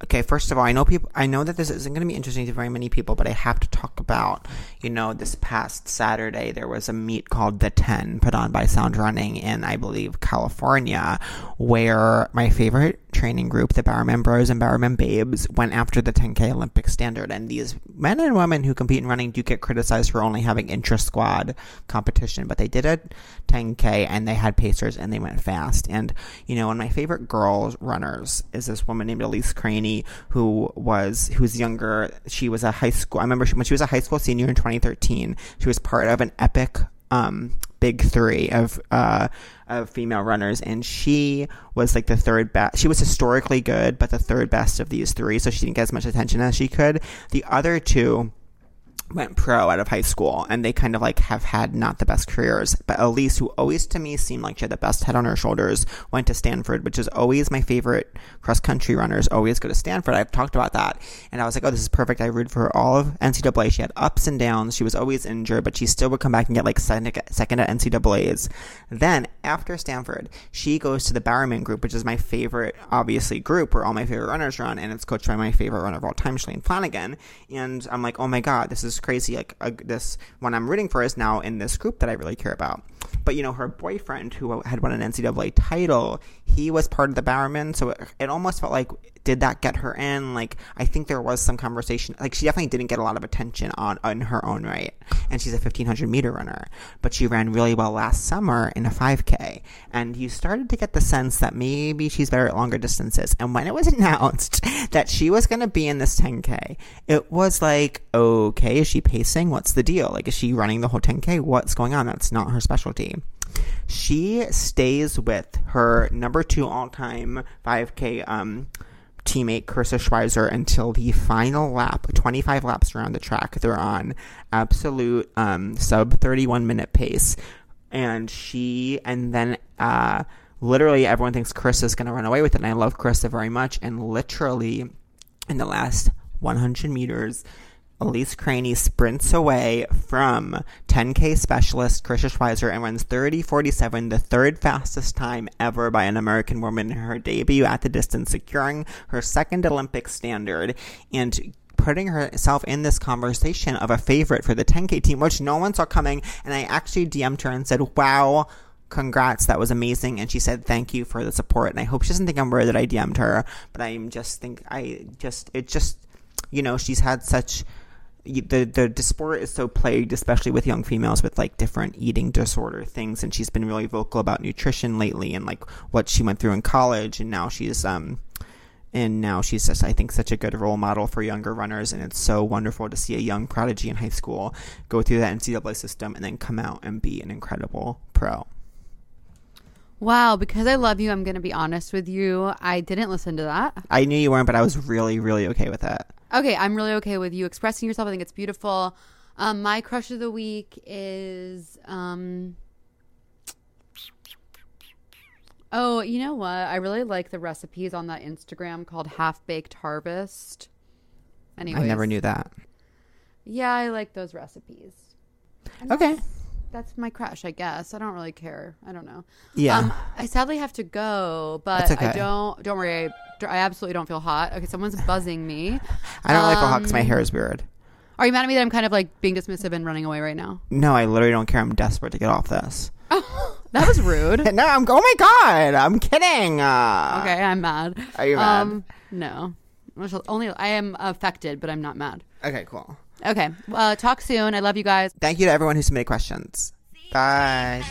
Okay, first of all, I know people. I know that this isn't going to be interesting to very many people, but I have to talk about. You know, this past Saturday there was a meet called the Ten put on by Sound Running in, I believe, California, where my favorite training group, the Bowerman Bros and Bowerman Babes, went after the 10K Olympic standard. And these men and women who compete in running do get criticized for only having intra squad competition, but they did a 10K and they had pacers and they went fast. And, you know, one of my favorite girls runners is this woman named Elise Cranny who was, younger. She was a high school, I remember she, when she was a high school senior in 2013, she was part of an epic um, big three of uh, of female runners, and she was like the third best. She was historically good, but the third best of these three, so she didn't get as much attention as she could. The other two went pro out of high school and they kind of like have had not the best careers. But Elise, who always to me seemed like she had the best head on her shoulders, went to Stanford, which is always my favorite cross country runners, always go to Stanford. I've talked about that. And I was like, oh, this is perfect. I rooted for all of NCAA. She had ups and downs. She was always injured, but she still would come back and get like second, second at NCAAs. Then after Stanford, she goes to the Bowerman group, which is my favorite, obviously, group where all my favorite runners run. And it's coached by my favorite runner of all time, Shalane Flanagan. And I'm like, oh my God, this is crazy. Like uh, this one I'm rooting for is now in this group that I really care about. But you know, her boyfriend who had won an NCAA title, he was part of the Bowerman, so it, it almost felt like did that get her in? Like I think there was some conversation. Like she definitely didn't get a lot of attention on in her own right, and she's a 1500 meter runner, but she ran really well last summer in a 5K, and you started to get the sense that maybe she's better at longer distances. And when it was announced that she was going to be in this 10K, it was like, okay, is she pacing? What's the deal? Like, is she running the whole 10K? What's going on? That's not her specialty she stays with her number two all time 5K um, teammate, Karissa Schweizer, until the final lap, 25 laps around the track. They're on absolute um, sub 31 minute pace. And she, and then, uh, literally everyone thinks Karissa's going to run away with it. And I love Carissa very much. And literally, in the last 100 meters, Elise Cranny sprints away from 10K specialist Karissa Schweizer and runs 30.47, the third fastest time ever by an American woman in her debut at the distance, securing her second Olympic standard and putting herself in this conversation of a favorite for the 10K team, which no one saw coming. And I actually DM'd her and said, wow, congrats, that was amazing. And she said, thank you for the support. And I hope she doesn't think I'm weird that I DM'd her, but I'm just think, I just, it just, you know, she's had such the the, the sport is so plagued, especially with young females, with like different eating disorder things, and she's been really vocal about nutrition lately and like what she went through in college, and now she's um and now she's just I think such a good role model for younger runners, and it's so wonderful to see a young prodigy in high school go through that NCAA system and then come out and be an incredible pro. Wow, because I love you, I'm going to be honest with you. I didn't listen to that. I knew you weren't, but I was really, really okay with that. Okay, I'm really okay with you expressing yourself. I think it's beautiful. Um, my crush of the week is um, Oh, you know what? I really like the recipes on that Instagram called Half Baked Harvest. Anyways, I never knew that. Yeah, I like those recipes. Okay. That's, my crush, I guess. I don't really care. I don't know. Yeah. Um, I sadly have to go, but okay. I don't. Don't worry. I, I absolutely don't feel hot. Okay, someone's buzzing me. I don't really feel hot because my Um, hair is weird. Are you mad at me that I'm kind of like being dismissive and running away right now? No, I literally don't care. I'm desperate to get off this. That was rude. no, I'm. Oh my god, I'm kidding. Uh, okay, I'm mad. Are you mad? Um, no. Only I am affected, but I'm not mad. Okay, cool. Okay. Uh, talk soon. I love you guys. Thank you to everyone who submitted questions. Bye.